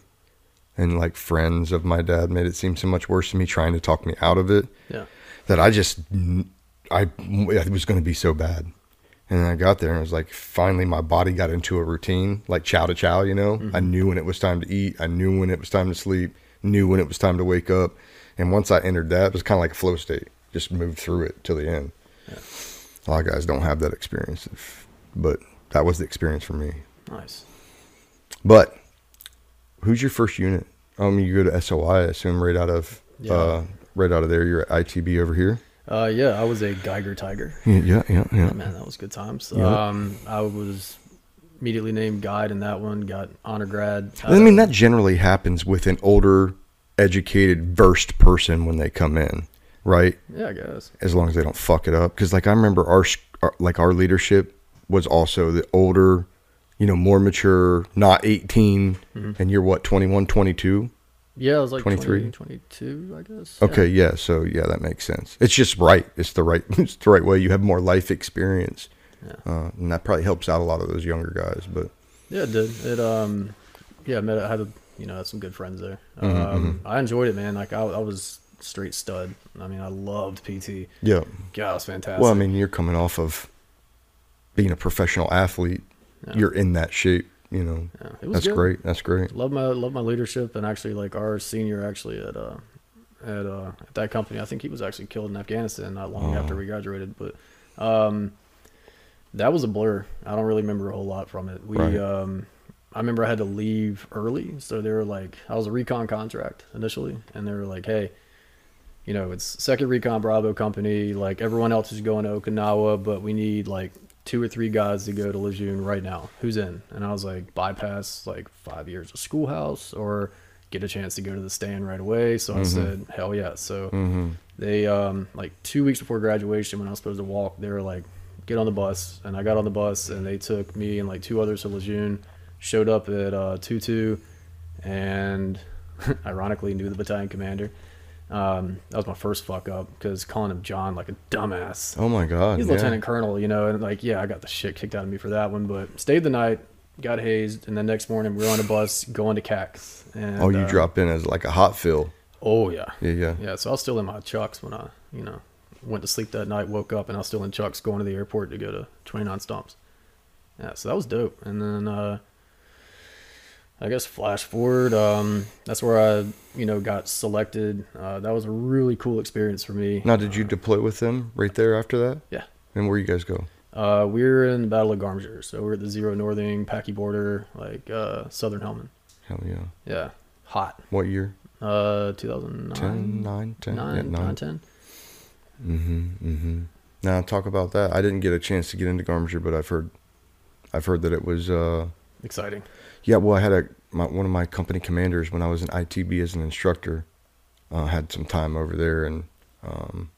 and like friends of my dad made it seem so much worse to me, trying to talk me out of it. Yeah. That I just I it was going to be so bad, and then I got there and it was like finally my body got into a routine, like chow to chow. You know, I knew when it was time to eat. I knew when it was time to sleep. Knew when it was time to wake up. And once I entered that, it was kind of like a flow state. Just moved through it till the end. A lot of guys don't have that experience, if- but that was the experience for me. Nice. But who's your first unit? I Um, you go to SOI, I assume, right out of Yeah. uh, right out of there. You're at ITB over here. Uh, yeah, I was a Geiger Tiger. Yeah, yeah, yeah. Oh, man, that was good times. Yeah. Um, I was immediately named guide in that one. Got honor grad. I mean, that generally happens with an older, educated, versed person when they come in, right? yeah, I guess. as long as they don't fuck it up. Because like I remember our, our like our leadership was also the older, you know, more mature, not 18, and you're what 21, 22. Yeah, I was like 23? 23, 22, I guess. Okay, yeah. So yeah, that makes sense. It's just right. It's the right. It's the right way. You have more life experience, Yeah. uh, and that probably helps out a lot of those younger guys. But Yeah, it did. It um, yeah, I met. I had a, you know some good friends there. Mm-hmm, Um, I enjoyed it, man. Like I, I was straight stud. I mean, I loved PT. yeah. God, it was fantastic. Well, I mean, you're coming off of being a professional athlete. Yeah. You're in that shape. You know, yeah, it was that's good. great. That's great. Love my love my leadership, and actually, like our senior actually at uh at uh at that company, I think he was actually killed in Afghanistan not long after we graduated. But um, that was a blur. I don't really remember a whole lot from it. We Right. um, I remember I had to leave early, so they were like, I was a recon contract initially, and they were like, hey. You know, it's Second Recon Bravo Company. Like everyone else is going to Okinawa, but we need like two or three guys to go to Lejeune right now. Who's in? And I was like, bypass like five years of schoolhouse or get a chance to go to the stand right away. So I said, hell yeah. So they, um, like two weeks before graduation, when I was supposed to walk, they were like, get on the bus. And I got on the bus and they took me and like two others to Lejeune, showed up at uh, 2 and ironically knew the battalion commander. Um, that was my first fuck up because calling him John like a dumbass. Oh my God. He's yeah. lieutenant colonel, you know, and like, yeah, I got the shit kicked out of me for that one, but stayed the night, got hazed, and the next morning we were on a bus going to CAX. And, Oh, you uh, dropped in as like a hot fill. Oh yeah, Yeah, yeah. yeah. So I was still in my chucks when I, you know, went to sleep that night, woke up, and I was still in chucks going to the airport to go to 29 Stumps. Yeah, so that was dope. And then uh, I guess flash forward, um, that's where I, you know, got selected. Uh, that was a really cool experience for me. Now, did you deploy with them right there after that? Yeah. And where you guys go? Uh, We're in the Battle of Garminger, so we're at the Zero Northing, Packy border, like uh, Southern Helmand. Hell yeah. Yeah, hot. What year? Uh, 2009, 10, 9, 10? nine, yeah, nine, 9. 10. Mm-hmm, mm-hmm. Now, talk about that. I didn't get a chance to get into Garminger, but I've heard, I've heard that it was, uh, Exciting. Yeah, well, I had a, my, one of my company commanders when I was in ITB as an instructor, uh, had some time over there and, um,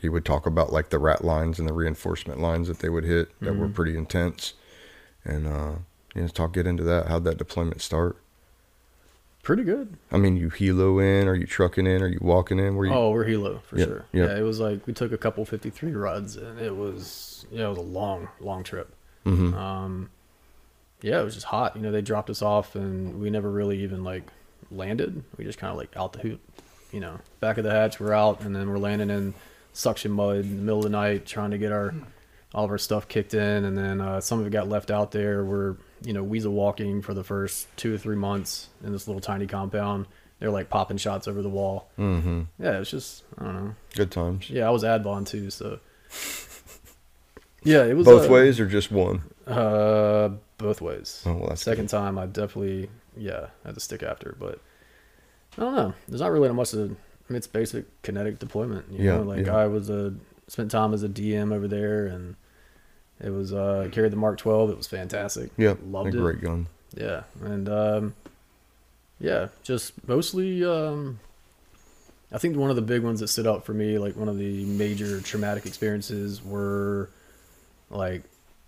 he would talk about like the rat lines and the reinforcement lines that they would hit that were pretty intense. And, uh, you know, talk, get into that. How'd that deployment start? Pretty good. I mean, you helo in, are you trucking in, are you walking in? Were you? Oh, we're helo for Yeah, sure. yeah. Yeah, it was like we took a couple 53 rods, and it was yeah, it was a long, long trip. Mhm. Um, yeah, it was just hot. You know, they dropped us off, and we never really even like landed. We just kind of like out the hoop. You know, back of the hatch, we're out, and then we're landing in suction mud in the middle of the night, trying to get our all of our stuff kicked in, and then uh, some of it got left out there. We're you know weasel walking for the first two or three months in this little tiny compound, they're like popping shots over the wall. Mm-hmm. Yeah, it's just I don't know. Good times. Yeah, I was Advon too, so yeah, it was Both uh, ways or just one? Uh, both ways. Oh, well, Second time, I definitely yeah had to stick after, but I don't know. There's not really much. Of, I mean, it's basic kinetic deployment. You Yeah, know, like yeah. I was a spent time as a DM over there, and it was uh carried the Mark 12. It was fantastic. Yeah, loved a it. great gun. Yeah, and um, yeah, just mostly. Um, I think one of the big ones that stood out for me, like one of the major traumatic experiences, were like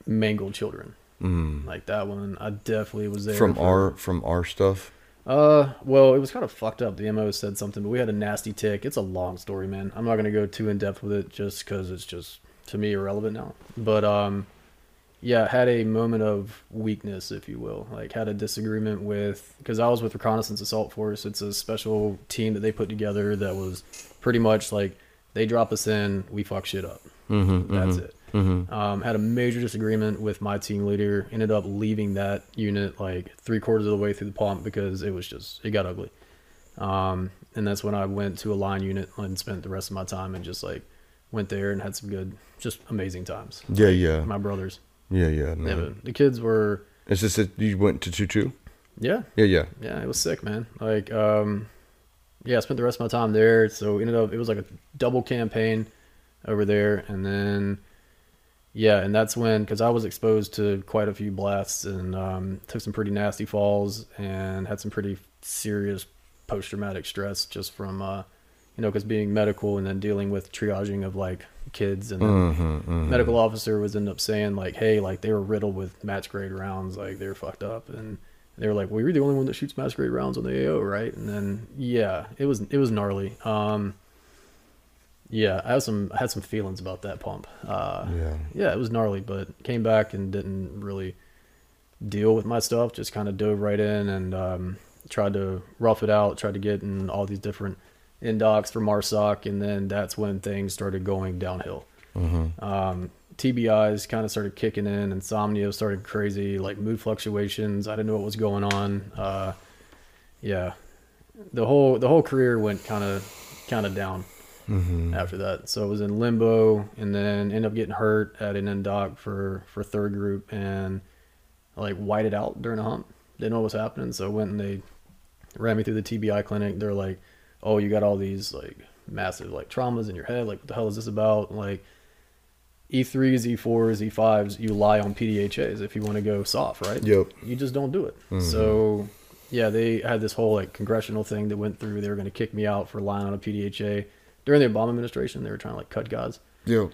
mangled children. Mm. Like that one, I definitely was there From for- our from our stuff. Uh, well, it was kind of fucked up. The MO said something, but we had a nasty TIC. It's a long story, man. I'm not gonna go too in depth with it, just because it's just to me irrelevant now. But um, yeah, had a moment of weakness, if you will. Like had a disagreement with because I was with Reconnaissance Assault Force. It's a special team that they put together that was pretty much like they drop us in, we fuck shit up. Mm-hmm, That's it. Um, had a major disagreement with my team leader. Ended up leaving that unit like three quarters of the way through the pump because it was just it got ugly. Um, and that's when I went to a line unit and spent the rest of my time and just like went there and had some good, just amazing times. Yeah, yeah, My brothers, yeah, yeah. yeah, No. but the kids were, Is this that you went to two two? yeah, Yeah, yeah. yeah, it was sick, man. Like, um, yeah, I spent the rest of my time there. So ended up, it was like a double campaign over there. And then, yeah, and that's when, cause I was exposed to quite a few blasts and, um, took some pretty nasty falls and had some pretty serious post traumatic stress just from, uh, you know, cause being medical and then dealing with triaging of like kids and Mm-hmm, mm-hmm. medical officer was ended up saying like, hey, like they were riddled with match grade rounds, like they were fucked up, and they were like, well, you're the only one that shoots match grade rounds on the AO, right? And then yeah, it was it was gnarly. Um, yeah, I had some I had some feelings about that pump. Uh, Yeah. yeah, it was gnarly, but came back and didn't really deal with my stuff. Just kind of dove right in and um, tried to rough it out. Tried to get in all these different indocs for MARSOC, and then that's when things started going downhill. Um, TBIs kind of started kicking in. Insomnia started crazy, like mood fluctuations. I didn't know what was going on. Uh, yeah, the whole the whole career went kind of kind of down Mm-hmm. after that. So I was in limbo, and then ended up getting hurt at an indoc for for third group, and like whited out during a hump. Didn't know what was happening, so I went and they ran me through the TBI clinic. They're like, "Oh, you got all these like massive like traumas in your head. Like, what the hell is this about?" Like E E3s, E4s, E5s, you lie on PDHAs if you want to go soft, right? Yep. You just don't do it. Mm-hmm. So, yeah, they had this whole like congressional thing that went through. They were going to kick me out for lying on a PDHA during the Obama administration. They were trying to like cut guys. Yeah.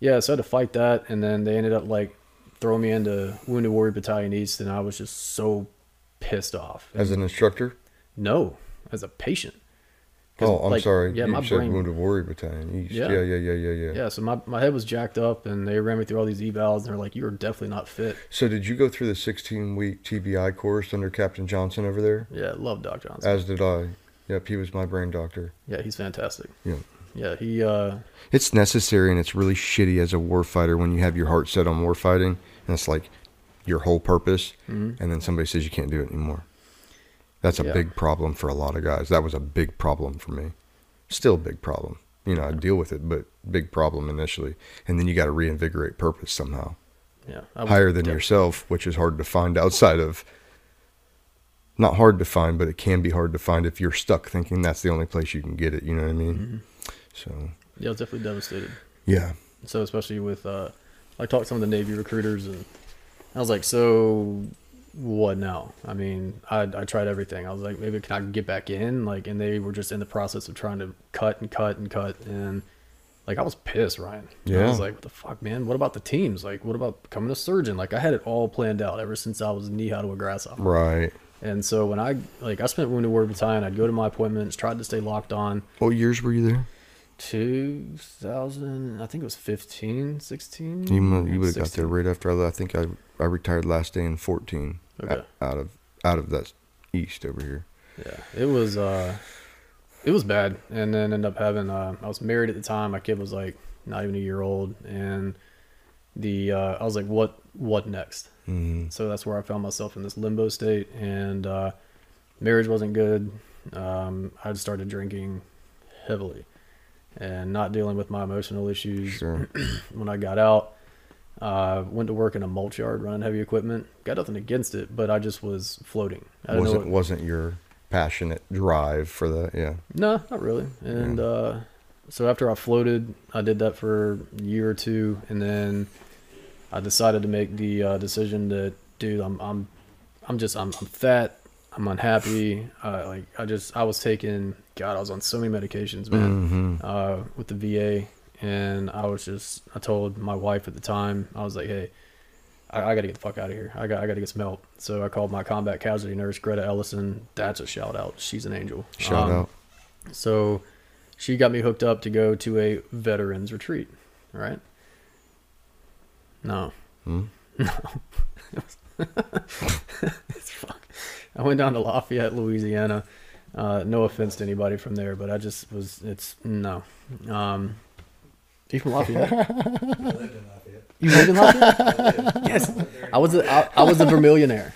Yeah, so I had to fight that, and then they ended up like throwing me into Wounded Warrior Battalion East, and I was just so pissed off. As an instructor? no, as a patient. Oh, I'm like, sorry. Yeah, you my said brain. Wounded Warrior Battalion East. Yeah. Yeah, yeah, yeah, yeah, yeah. Yeah, so my, my head was jacked up, and they ran me through all these evals, and they're like, "You are definitely not fit." So did you go through the 16 week TBI course under Captain Johnson over there? Yeah, love Doc Johnson. As did I. Yep, he was my brain doctor. yeah, he's fantastic. Yeah. Yeah, he. uh It's necessary and it's really shitty as a warfighter when you have your heart set on warfighting and it's like your whole purpose and then somebody says you can't do it anymore. That's a Mm-hmm. Yeah. big problem for a lot of guys. That was a big problem for me. Still a big problem. You know, I deal with it, but big problem initially. And then you got to reinvigorate purpose somehow. Yeah, Higher than def- yourself, which is hard to find outside of not hard to find, but it can be hard to find if you're stuck thinking that's the only place you can get it. You know what I mean? Mm-hmm. So, Yeah, I was definitely devastated. yeah. So especially with, uh I talked to some of the Navy recruiters, and I was like, "So, what now?" I mean, I I tried everything. I was like, maybe can I get back in? Like, and they were just in the process of trying to cut and cut and cut, and like I was pissed, Ryan. Yeah. I was like, "What the fuck, man? What about the teams? Like, what about becoming a surgeon?" Like, I had it all planned out ever since I was knee high to a grasshopper. Right. And so when I like I spent Wounded Warrior Battalion, I'd go to my appointments, tried to stay locked on. What years were you there? 2000, I think it was 15, 16. You you would have got there right after I. left. I think I I retired last day in fourteen. Okay. o- Out of out of that east over here. Yeah, it was uh, it was bad, and then ended up having uh, I was married at the time. My kid was like not even a year old, and the uh, I was like, what what next? Mm-hmm. So that's where I found myself in this limbo state, and uh, marriage wasn't good. um, I started drinking heavily and not dealing with my emotional issues. Sure. when I got out, uh, went to work in a mulch yard running heavy equipment. Got nothing against it, but I just was floating. I wasn't what- wasn't your passionate drive for the yeah. no, not really. And uh, so after I floated, I did that for a year or two, and then I decided to make the uh, decision that, dude, I'm I'm I'm just I'm, I'm fat. I'm unhappy. Uh, like I just I was taking God, I was on so many medications, man, uh, with the VA, and I was just I told my wife at the time I was like, hey. I, I got to get the fuck out of here. I got I got to get some help. So I called my combat casualty nurse, Greta Ellison. That's a shout out. She's an angel. Shout Um, out. so she got me hooked up to go to a veterans retreat, right? No. Hmm? No. it's fuck. I went down to Lafayette, Louisiana. Uh, no offense to anybody from there, but I just was. It's no. Um, you from Lafayette? You lived in Lafayette? yes. I was a, I, I was a Vermillionaire.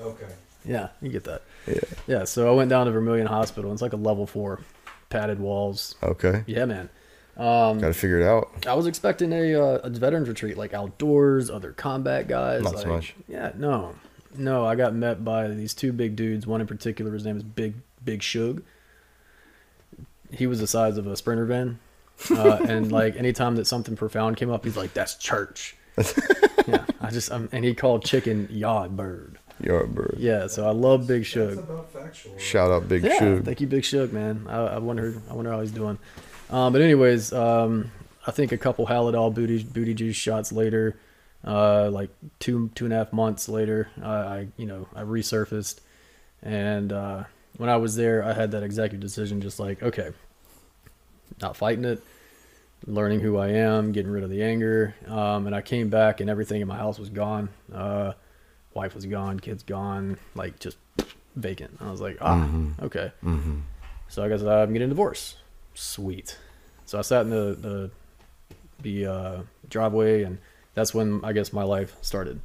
Okay. Yeah, you get that. Yeah. Yeah, so I went down to Vermilion Hospital. It's like a level four, padded walls. Okay. Yeah, man. Um, Got to figure it out. I was expecting a, uh, a veterans retreat, like outdoors, other combat guys. Not like, so much. Yeah, no, no. I got met by these two big dudes. One in particular, his name is Big Big Shug. He was the size of a sprinter van, uh, and like anytime that something profound came up, he's like, "That's church." yeah, I just um, and he called chicken yard bird. You're bird. Yeah, so I love Big Shug. about factual. Shout out Big Yeah, Shug. thank you, Big Shug, man. I, I wonder, I wonder how he's doing. Um, but anyways, um, I think a couple Haldol booty booty juice shots later, uh, like two two and a half months later, I, I you know I resurfaced, and uh, when I was there, I had that executive decision, just like okay, not fighting it, learning who I am, getting rid of the anger, um, and I came back and everything in my house was gone. Uh, wife was gone, kids gone, like just vacant. I was like, ah, okay. Mm-hmm. So I guess I'm getting a divorce. Sweet. So I sat in the the, the uh, driveway, and that's when I guess my life started.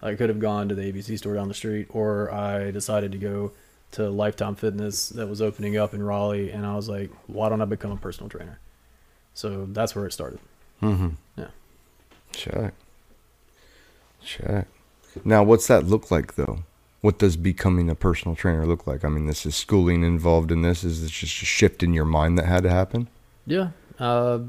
I could have gone to the ABC store down the street, or I decided to go to Lifetime Fitness that was opening up in Raleigh, and I was like, why don't I become a personal trainer? So that's where it started. Mm-hmm. Yeah. Check. Check. Now, what's that look like, though? What does becoming a personal trainer look like? I mean, this is schooling involved in this. Is this just a shift in your mind that had to happen? Yeah. Uh,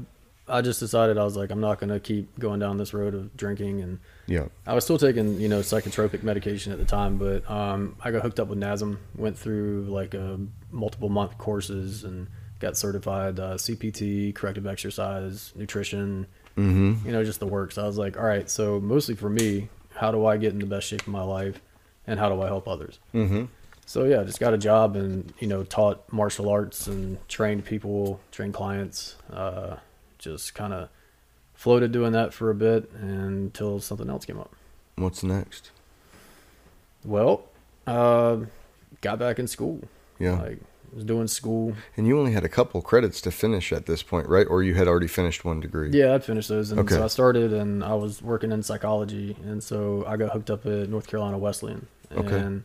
I just decided I was like, I'm not going to keep going down this road of drinking and Yeah. I was still taking, you know, psychotropic medication at the time, but um, I got hooked up with NASM, went through like a multiple month courses and got certified uh, CPT, corrective exercise, nutrition, Mm-hmm. you know, just the works. I was like, all right, so mostly for me, how do I get in the best shape of my life and how do I help others? Mm-hmm. So yeah, just got a job and, you know, taught martial arts and trained people, trained clients, uh, just kind of floated doing that for a bit until something else came up. What's next? Well, uh, got back in school. Yeah. Like, was doing school. And you only had a couple credits to finish at this point, right? Or you had already finished one degree? Yeah, I'd finished those. And Okay. so I started and I was working in psychology. And so I got hooked up at North Carolina Wesleyan. Okay. And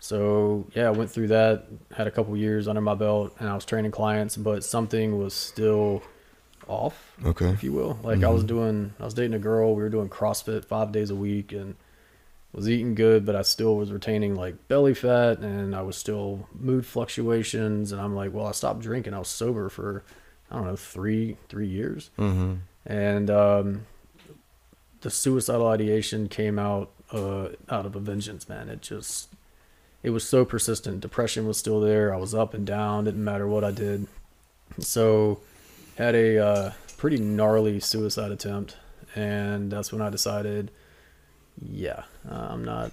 so, yeah, I went through that, had a couple years under my belt, and I was training clients, but something was still off, Okay. if you will. Like, I was doing, I was dating a girl, we were doing CrossFit five days a week, and was eating good, but I still was retaining like belly fat and I was still mood fluctuations. And I'm like, well, I stopped drinking. I was sober for, I don't know, three, three years. Mm-hmm. And, um, the suicidal ideation came out, uh, out of a vengeance, man. It just, it was so persistent. Depression was still there. I was up and down. Didn't matter what I did. So had a, uh, pretty gnarly suicide attempt. And that's when I decided, yeah, uh, I'm not.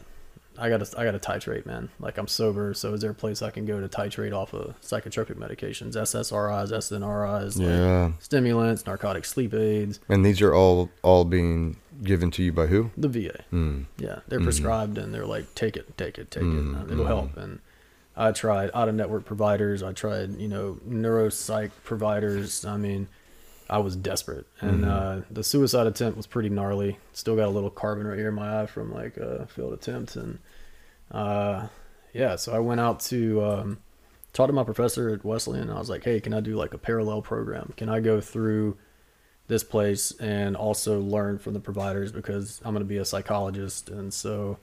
I gotta, I gotta titrate, man. Like I'm sober, so is there a place I can go to titrate off of psychotropic medications, SSRIs, SNRIs, like Yeah. stimulants, narcotic sleep aids, And these are all all being given to you by who? the VA. Mm. Yeah, they're prescribed and they're like, take it, take it, take it. Uh, It'll help. And I tried out of network providers. I tried, you know, neuropsych providers. I mean, I was desperate. And uh, the suicide attempt was pretty gnarly. Still got a little carbon right here in my eye from like a failed attempt. And uh, yeah, so I went out to um, talked to my professor at Wesleyan. I was like, hey, can I do like a parallel program? Can I go through this place and also learn from the providers because I'm going to be a psychologist. And so,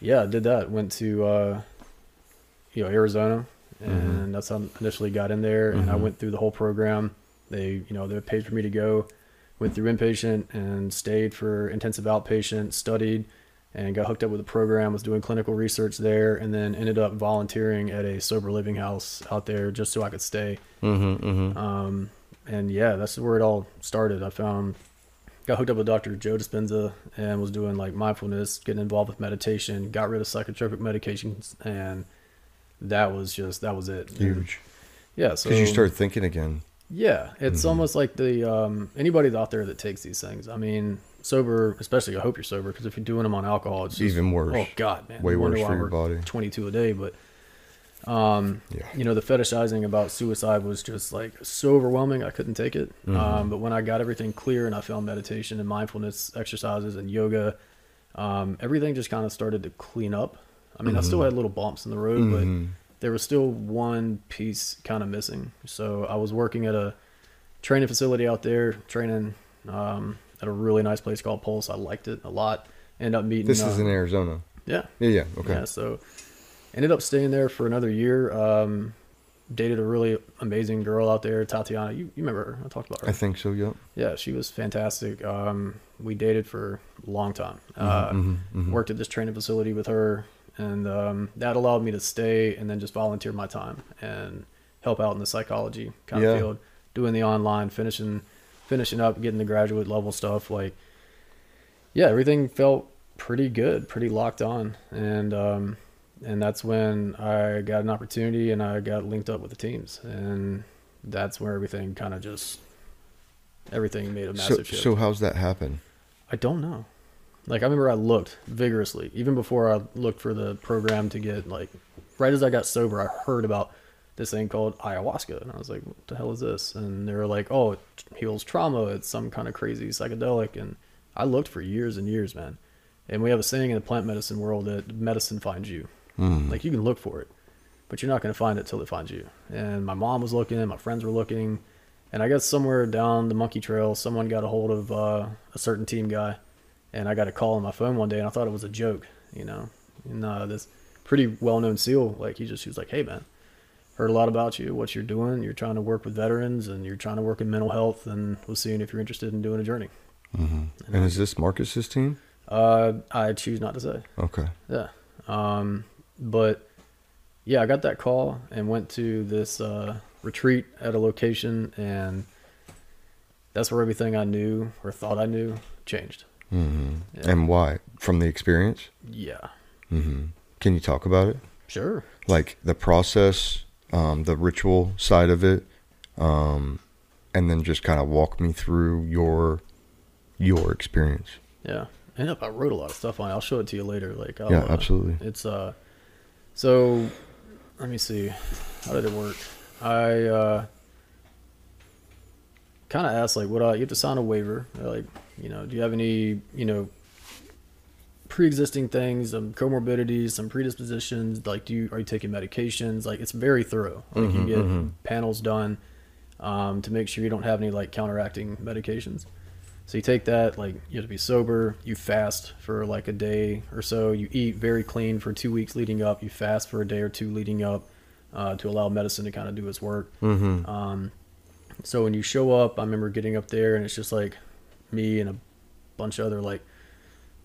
yeah, I did that. Went to, uh, you know, Arizona mm-hmm. and that's how I initially got in there. And I mm-hmm. went through the whole program. They, you know, they paid for me to go, went through inpatient and stayed for intensive outpatient, studied and got hooked up with a program, was doing clinical research there, and then ended up volunteering at a sober living house out there just so I could stay. Mm-hmm, um, and yeah, that's where it all started. I found, got hooked up with Dr. Joe Dispenza and was doing like mindfulness, getting involved with meditation, got rid of psychotropic medications, and that was just that was it. And, Huge. yeah, so Because you start thinking again. yeah, it's Mm-hmm. almost like the um, anybody out there that takes these things. I mean, sober, especially. I hope you're sober because if you're doing them on alcohol, it's just, Even worse. Oh God, man, Way worse for your body. 22 a day, but um, Yeah. you know, the fetishizing about suicide was just like so overwhelming. I couldn't take it. Mm-hmm. Um, but when I got everything clear and I found meditation and mindfulness exercises and yoga, um, everything just kind of started to clean up. I mean, I Mm-hmm. still had little bumps in the road, but there was still one piece kind of missing. So I was working at a training facility out there, training um, at a really nice place called Pulse. I liked it a lot. Ended up meeting. This uh, is in Arizona. yeah, Yeah, yeah. Okay. yeah, so ended up staying there for another year. Um, dated a really amazing girl out there, Tatiana. You, you remember her? I talked about her. I think so, yep. yeah, she was fantastic. Um, we dated for a long time. Mm-hmm, Uh, Worked at this training facility with her, and um, that allowed me to stay and then just volunteer my time and help out in the psychology kind Yeah. of field, doing the online, finishing, finishing up, getting the graduate level stuff. Like, yeah, everything felt pretty good, pretty locked on, and um, and that's when I got an opportunity and I got linked up with the teams, and that's where everything kind of just everything made a So, shift. so how's that happen? I don't know. Like I remember I looked vigorously even before I looked for the program to get like right as I got sober I heard about this thing called ayahuasca and I was like what the hell is this? And they were like oh it heals trauma. It's some kind of crazy psychedelic. And I looked for years and years man. And we have a saying in the plant medicine world that medicine finds you. Like you can look for it but you're not going to find it till it finds you. And my mom was looking my friends were looking and I guess somewhere down the monkey trail, someone got a hold of uh, a certain team guy, and I got a call on my phone one day, and I thought it was a joke, you know. And uh, this pretty well-known SEAL, like he just he was like, "Hey man, heard a lot about you, what you're doing. You're trying to work with veterans, and you're trying to work in mental health, and we was seeing if you're interested in doing a journey." And is this Marcus's team? Uh, I choose not to say. Okay. Yeah. Um, but yeah, I got that call and went to this uh, retreat at a location, and that's where everything I knew or thought I knew changed. Yeah. And why? From the experience? Yeah, Mm-hmm. Can you talk about it? sure. Like the process, um, the ritual side of it, um, and then just kind of walk me through your your experience. Yeah. And up, I wrote a lot of stuff on it. I'll show it to you later. Like, I'll, Yeah, uh, absolutely. It's uh, so let me see, how did it work? I uh, kind of asked like, what I you have to sign a waiver. Like, you know, do you have any, you know, pre-existing things, some comorbidities, some predispositions? Like, do you are you taking medications? Like, it's very thorough. Like, you get panels done um, to make sure you don't have any like counteracting medications. So you take that, like you have to be sober. You fast for like a day or so. You eat very clean for two weeks leading up. You fast for a day or two leading up uh, to allow medicine to kind of do its work. Mm-hmm. Um, so when you show up, I remember getting up there and it's just like me and a bunch of other like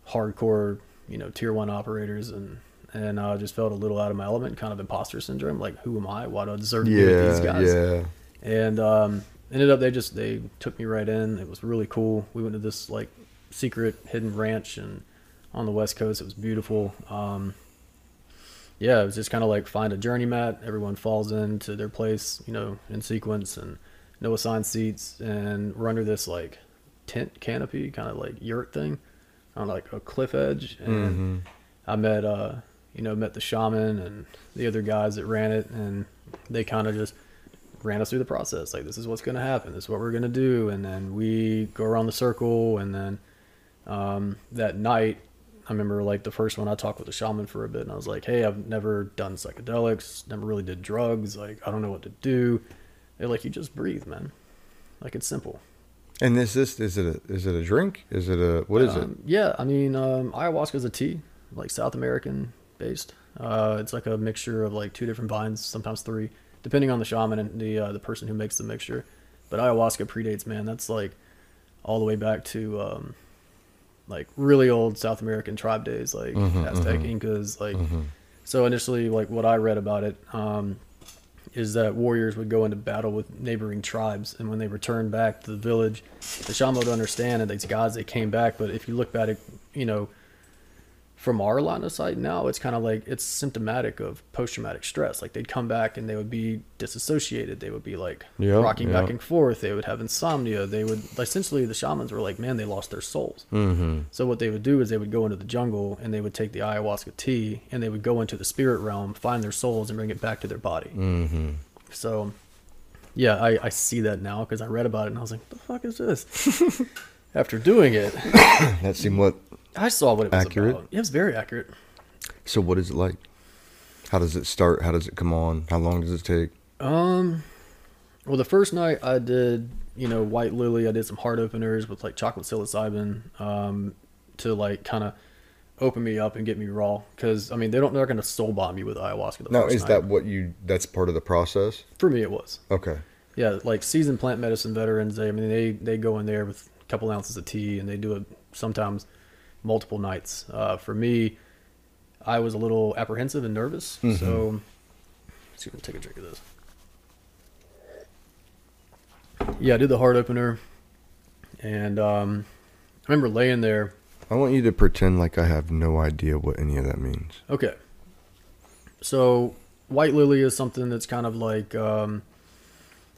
hardcore, you know, tier one operators and and I just felt a little out of my element, kind of imposter syndrome. Like, who am I? Why do I deserve to be with these guys? yeah. and um, ended up they just they took me right in. It was really cool. We went to this like secret hidden ranch and on the west coast. It was beautiful. Um, yeah, it was just kind of like find a journey mat. Everyone falls into their place, you know, in sequence, and no assigned seats. And we're under this like tent canopy, kind of like yurt thing, on like a cliff edge. And I met, uh, you know, met the shaman and the other guys that ran it, and they kind of just ran us through the process. Like, this is what's going to happen. This is what we're going to do. And then we go around the circle. And then um, that night, I remember like the first one I talked with the shaman for a bit, and I was like, "Hey, I've never done psychedelics, never really did drugs. Like, I don't know what to do." They're like, "You just breathe, man. Like it's simple." And is this is it a is it a drink? Is it a what is it? Um, Yeah, I mean, um, ayahuasca is a tea, like South American based. Uh, it's like a mixture of like two different vines, sometimes three, depending on the shaman and the uh, the person who makes the mixture. But ayahuasca predates, man. That's like all the way back to um, like really old South American tribe days, like Aztec, Incas, like. So initially, like what I read about it, um, is that warriors would go into battle with neighboring tribes, and when they returned back to the village, the shaman would understand that these gods they came back. But if you look back at, you know, from our line of sight now, it's kind of like it's symptomatic of post-traumatic stress. Like they'd come back and they would be disassociated. They would be like Yeah, rocking back and forth. They would have insomnia. They would essentially the shamans were like, man, they lost their souls. Mm-hmm. So what they would do is they would go into the jungle and they would take the ayahuasca tea and they would go into the spirit realm, find their souls, and bring it back to their body. Mm-hmm. So, yeah, I, I see that now because I read about it and I was like, the fuck is this? After doing it, That seemed what. I saw what it was Accurate? about. It was very accurate. So what is it like? How does it start? How does it come on? How long does it take? Um, well, the first night I did, you know, White Lily. I did some heart openers with like chocolate psilocybin, um, to like kind of open me up and get me raw. Because I mean, they don't they're gonna soul bomb you with ayahuasca. The Now, is night. that what you? That's part of the process. for me? It was. Okay. Yeah, like seasoned plant medicine veterans. They, I mean, they they go in there with a couple ounces of tea and they do it sometimes multiple nights. Uh, for me, I was a little apprehensive and nervous, so let's see if I take a drink of this. Yeah, I did the heart opener, and um, I remember laying there. I want you to pretend like I have no idea what any of that means. Okay. So white lily is something that's kind of like um,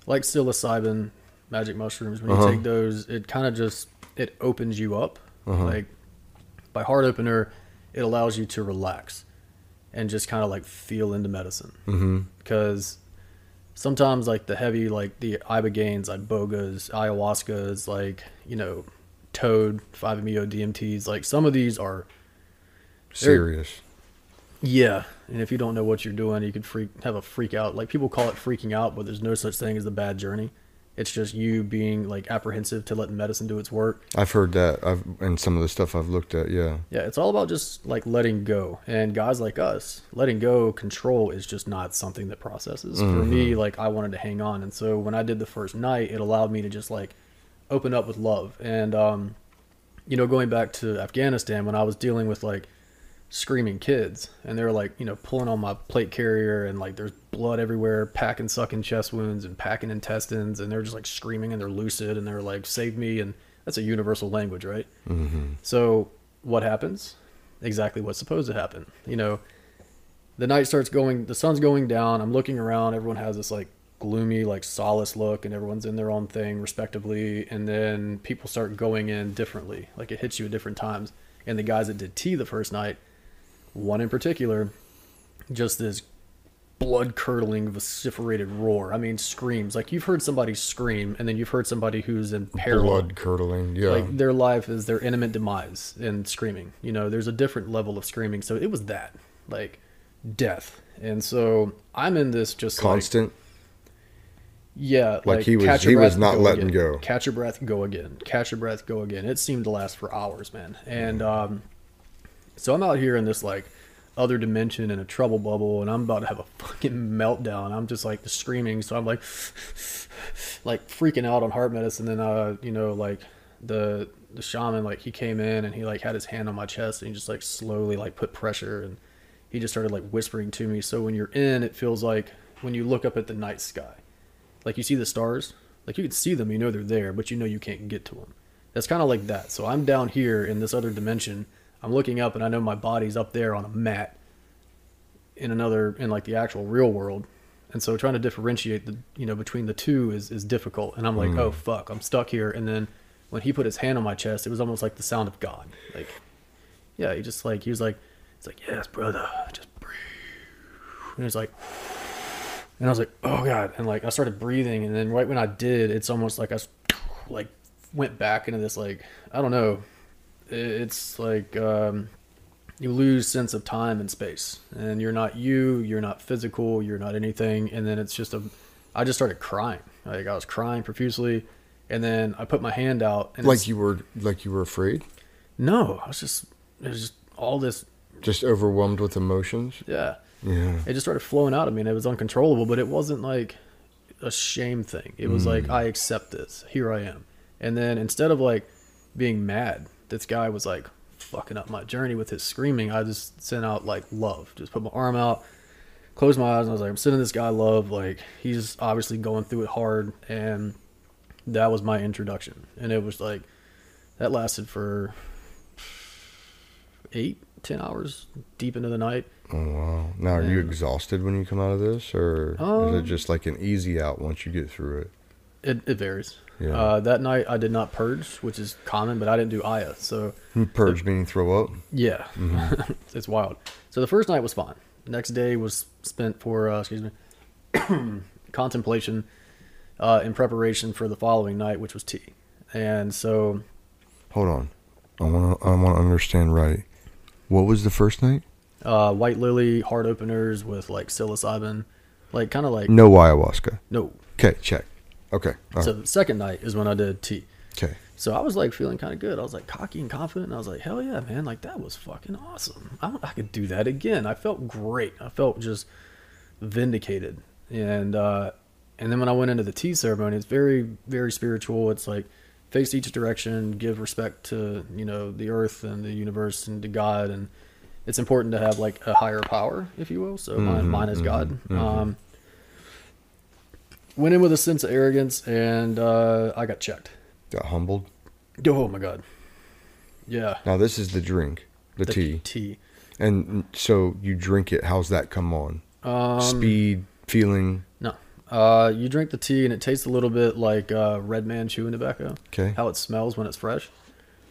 like psilocybin, magic mushrooms. When you Uh-huh. take those, it kind of just it opens you up. Uh-huh. Like by heart opener, it allows you to relax and just kind of like feel into medicine Mm-hmm. because sometimes like the heavy like the ibogaines, ibogas, ayahuascas, like you know, toad, 5-MeO DMTs, like some of these are Serious. yeah, and if you don't know what you're doing, you could freak have a freak out. Like people call it freaking out, but there's no such thing as a bad journey. It's just you being like apprehensive to letting medicine do its work. I've heard that. I've and some of the stuff I've looked at. Yeah. Yeah, it's all about just like letting go. And guys like us, letting go, control is just not something that processes. For me, like I wanted to hang on, and so when I did the first night, it allowed me to just like open up with love. And um, you know, going back to Afghanistan when I was dealing with like screaming kids and they were like you know pulling on my plate carrier and like there's blood everywhere packing sucking chest wounds and packing intestines and they're just like screaming and they're lucid and they're like save me and that's a universal language right? Mm-hmm. so what happens? Exactly what's supposed to happen you know? The night starts going the sun's going down i'm looking around everyone has this like gloomy like solace look and everyone's in their own thing respectively and then people start going in differently like it hits you at different times and the guys that did tea the first night one in particular just this blood curdling vociferated roar i mean screams like you've heard somebody scream and then you've heard somebody who's in peril Blood curdling. Yeah. like their life is their intimate demise in screaming you know there's a different level of screaming so it was that like death and so i'm in this just like Constant. yeah Like he was- he was not letting again. go. catch your breath go again catch your breath go again it seemed to last for hours man and um so i'm out here in this like other dimension in a trouble bubble and i'm about to have a fucking meltdown. I'm just like screaming. So i'm like like freaking out on heart medicine. Then uh you know like the the shaman like he came in and he like had his hand on my chest and he just like slowly like put pressure and he just started like whispering to me. So when you're in it feels like when you look up at the night sky like you see the stars like you can see them you know they're there but you know you can't get to them that's kind of like that. So i'm down here in this other dimension i'm looking up and i know my body's up there on a mat in another in like the actual real world. And so trying to differentiate the you know between the two is is difficult. And i'm like mm. oh fuck i'm stuck here. And then when he put his hand on my chest it was almost like the sound of god. Like yeah he just like he was like it's like yes brother just breathe. And it's like and I was like, oh god, and like I started breathing, and then right when I did, it's almost like I like went back into this like I don't know, it's like um, you lose sense of time and space, and you're not you, you're not physical, you're not anything, and then it's just a. I just started crying, like I was crying profusely, and then I put my hand out, and Like you were like you were afraid, no, I was just it was just all this, just overwhelmed with emotions. yeah. Yeah. it just started flowing out of me and it was uncontrollable but it wasn't like a shame thing it was like i accept this here i am and then instead of like being mad this guy was like fucking up my journey with his screaming i just sent out like love just put my arm out closed my eyes and i was like i'm sending this guy love like he's obviously going through it hard and that was my introduction and it was like that lasted for eight ten hours deep into the night Oh wow. Now are you exhausted when you come out of this, or is Um, it just like an easy out once you get through it? It, it varies. Yeah. Uh, that night I did not purge, which is common, but I didn't do Aya. So Purge meaning throw up. yeah, it's wild. So the first night was fine. Next day was spent for uh, excuse me contemplation uh, in preparation for the following night, which was tea. And so Hold on. I want to. I want to understand right. What was the first night? uh, white lily heart openers with like psilocybin, like kind of like No ayahuasca. no. Okay, check. Okay. all So right. the second night is when I did tea. Okay. So I was like feeling kind of good. I was like cocky and confident. And I was like, hell yeah, man! Like that was fucking awesome. I, I could do that again. I felt great. I felt just vindicated. And uh, and then when I went into the tea ceremony, it's very very spiritual. It's like face each direction, give respect to you know the earth and the universe and to God, and it's important to have like a higher power, if you will. So mine, mine is God. Um, went in with a sense of arrogance, and uh, I got checked. Got humbled. Oh my god. Yeah. Now this is the drink, the, tea, Tea. and so you drink it. How's that come on? Um, Speed, feeling. No. Uh, you drink the tea and it tastes a little bit like uh, Red Man chewing tobacco. Okay. How it smells when it's fresh.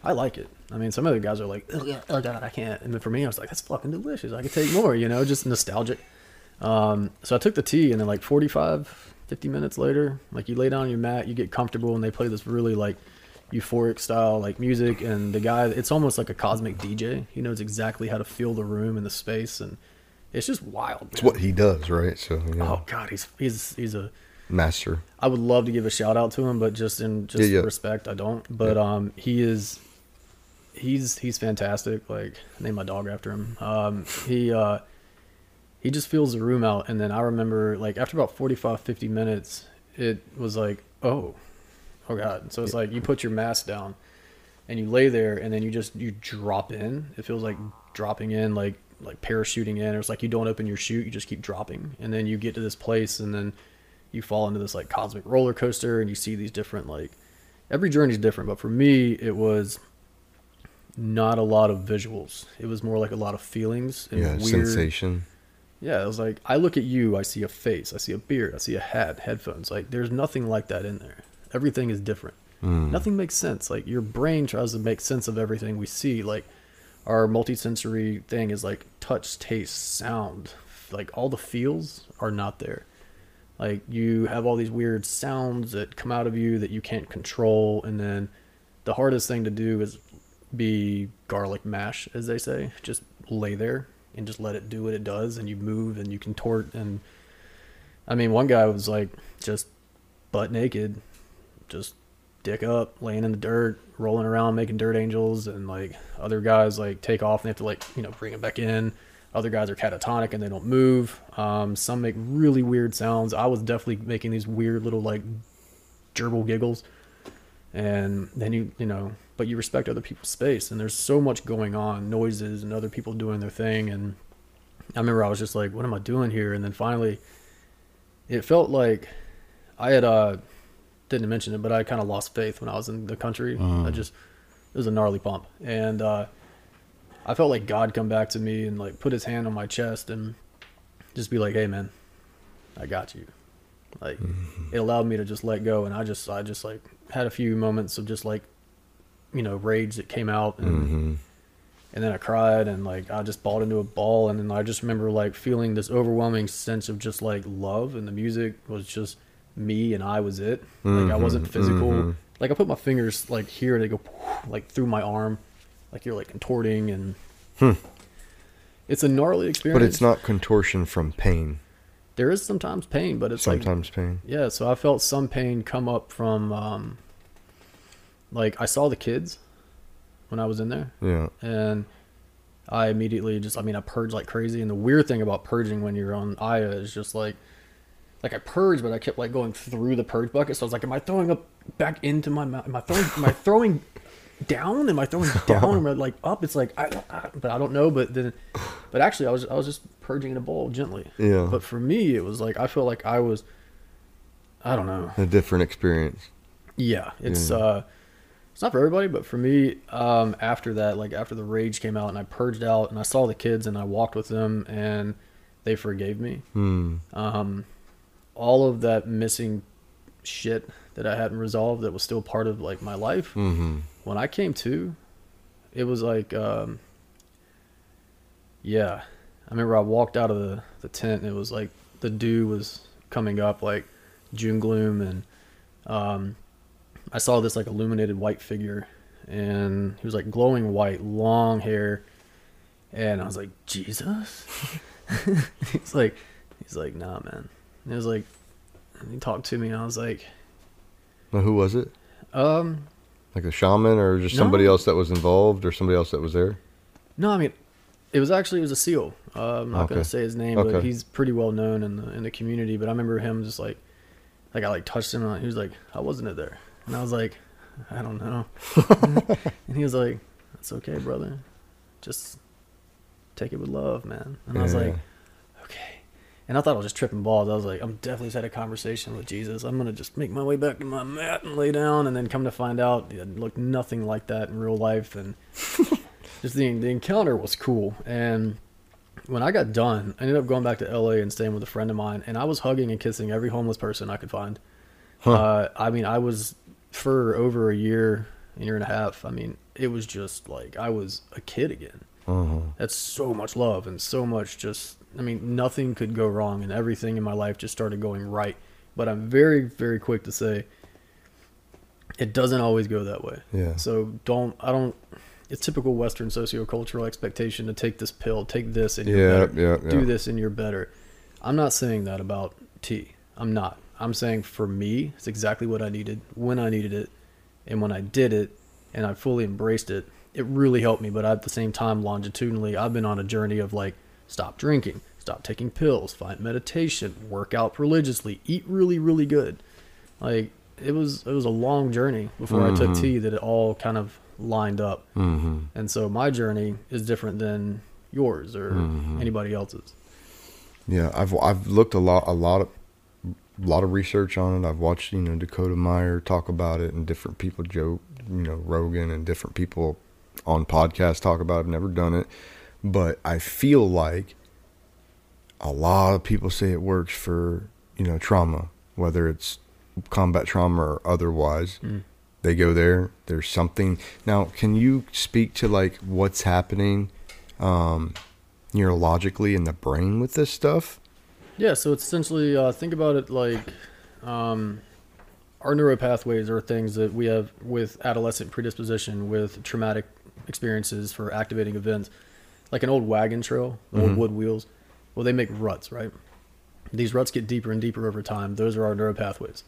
I like it. I mean, some other guys are like, oh, yeah, oh god, I can't. And then for me, I was like, that's fucking delicious. I could take more, you know, just nostalgic. Um, so I took the tea and then like 45, 50 minutes later, like you lay down on your mat, you get comfortable and they play this really like euphoric style like music and the guy it's almost like a cosmic DJ. He knows exactly how to feel the room and the space and it's just wild. It's what he does, right? So yeah. Oh God, he's he's he's a. master. I would love to give a shout out to him, but just in just Yeah, yeah. respect, I don't. But um, he is, he's he's fantastic. Like I named my dog after him. Um, he uh, he just fills the room out, and then I remember like after about 45, 50 minutes, it was like oh, oh God. So it's like you put your mask down, and you lay there, and then you just you drop in. It feels like dropping in, like like parachuting in. Or it's like you don't open your chute, you just keep dropping, and then you get to this place, and then you fall into this like cosmic roller coaster, and you see these different like every journey is different. But for me, it was not a lot of visuals. It was more like a lot of feelings and Yeah, weird sensation. Yeah, it was like I look at you, I see a face, I see a beard, I see a hat, headphones. Like there's nothing like that in there. Everything is different. Hmm. Nothing makes sense. Like your brain tries to make sense of everything we see. Like our multisensory thing is like touch, taste, sound. Like all the feels are not there. Like you have all these weird sounds that come out of you that you can't control and then the hardest thing to do is be garlic mash as they say. Just lay there and just let it do what it does and you move and you contort and I mean one guy was like just butt naked, just dick up, laying in the dirt, rolling around making dirt angels and like other guys like take off and they have to like, you know, bring it back in. Other guys are catatonic and they don't move. Um, some make really weird sounds. I was definitely making these weird little like gerbil giggles. And then you, you know, but you respect other people's space and there's so much going on, noises and other people doing their thing. And I remember I was just like, what am I doing here? And then finally it felt like I had, uh, didn't mention it, but I kind of lost faith when I was in the country. I just, it was a gnarly pump. And, uh, I felt like God come back to me and like put his hand on my chest and just be like, "Hey, man, I got you." Like it allowed me to just let go, and I just, I just like had a few moments of just like, you know, rage that came out, and mm-hmm. and then I cried and like I just balled into a ball, and then I just remember like feeling this overwhelming sense of just like love, and the music was just me and I was it. Like I mm-hmm. wasn't physical. Mm-hmm. Like I put my fingers like here and they go like through my arm, like you're like contorting and hmm. it's a gnarly experience. But it's not contortion from pain. There is sometimes pain, but it's like Sometimes pain. Yeah, so I felt some pain come up from um like I saw the kids when I was in there. Yeah. and I immediately just I mean I purged like crazy. And the weird thing about purging when you're on Aya is just like like I purged but I kept like going through the purge bucket. So I was like am I throwing up back into my mouth am I throwing am I throwing down? Am I throwing down am I like up? It's like I, I but I don't know. But then but actually I was I was just purging in a bowl gently. Yeah. but for me it was like I felt like I was I don't know. A different experience. yeah, it's Yeah. uh it's not for everybody, but for me, um after that, like after the rage came out and I purged out and I saw the kids and I walked with them and they forgave me. Hmm. Um all of that missing shit that I hadn't resolved that was still part of like my life. Mm-hmm. When I came to, it was like um yeah. I remember I walked out of the, the tent and it was like the dew was coming up like June gloom and um I saw this like illuminated white figure and he was like glowing white, long hair and I was like, Jesus? he's like he's like, nah man. And it was like and he talked to me and I was like, Now, who was it? um Like a shaman or just somebody No. else that was involved or somebody else that was there? No, I mean, it was actually it was a SEAL. Uh, I'm not Okay. gonna say his name, but he's pretty well known in the in the community. But I remember him just like, like I like touched him on. He was like, "How wasn't it there?" And I was like, "I don't know." and he was like, "That's okay, brother. Just take it with love, man." And I was Yeah. like, "Okay." And I thought I was just tripping balls. I was like, "I'm definitely just had a conversation with Jesus. I'm gonna just make my way back to my mat and lay down." And then come to find out, it looked nothing like that in real life. And just the the encounter was cool. And when I got done, I ended up going back to LA and staying with a friend of mine, and I was hugging and kissing every homeless person I could find. Uh, I mean, I was for over a year, a year and a half. I mean, it was just like I was a kid again. Uh-huh. That's so much love and so much just. I mean, nothing could go wrong, and everything in my life just started going right. But I'm very, very quick to say it doesn't always go that way. Yeah. So don't I don't it's typical Western sociocultural expectation to take this pill, take this and you're better. yeah, yeah. Do this and you're better. I'm not saying that about tea. I'm not. I'm saying for me, it's exactly what I needed when I needed it. And when I did it and I fully embraced it, it really helped me. But at the same time, longitudinally, I've been on a journey of like, stop drinking, stop taking pills, find meditation, work out religiously, eat really, really good. Like it was it was a long journey before I took tea that it all kind of lined up. Mm-hmm. And so my journey is different than yours or anybody else's. Yeah, I've I've looked a lot a lot of a lot of research on it. I've watched you know Dakota Meyer talk about it and different people, Joe, you know Rogan and different people on podcasts talk about it. I've never done it, but I feel like a lot of people say it works for you know trauma, whether it's combat trauma or otherwise. They go there. There's something now. Can you speak to like what's happening? Um, neurologically in the brain with this stuff? Yeah, so it's essentially uh, think about it like um, our neuropathways are things that we have with adolescent predisposition, with traumatic experiences for activating events, like an old wagon trail, the old wood wheels. Well, they make ruts, right? These ruts get deeper and deeper over time. Those are our neuropathways.